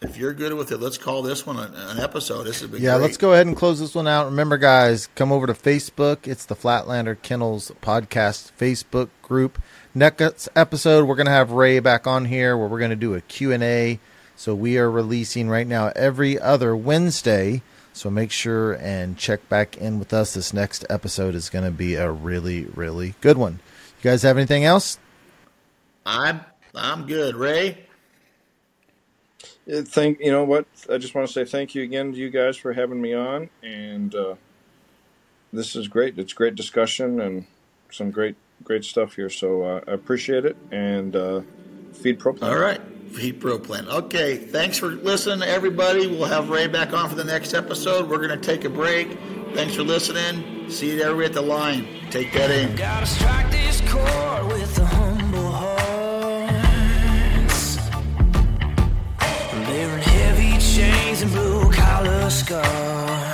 if you're good with it, let's call this one an, episode. This would be yeah. Great. Let's go ahead and close this one out. Remember, guys, come over to Facebook. It's the Flatlander Kennels podcast Facebook group. Next episode, we're gonna have Ray back on here, where we're gonna do a Q and A. So we are releasing right now every other Wednesday. So make sure and check back in with us. This next episode is going to be a really, really good one. You guys have anything else? I'm I'm good, Ray thank you know what I just want to say thank you again to you guys for having me on, and uh, this is great. It's great discussion and some great great stuff here. So uh, I appreciate it and uh, feed pro plan. All right, feed pro plan. Okay, thanks for listening, everybody. We'll have Ray back on for the next episode. We're going to take a break. Thanks for listening. See you there at the line. Take that in. And blue collar scars.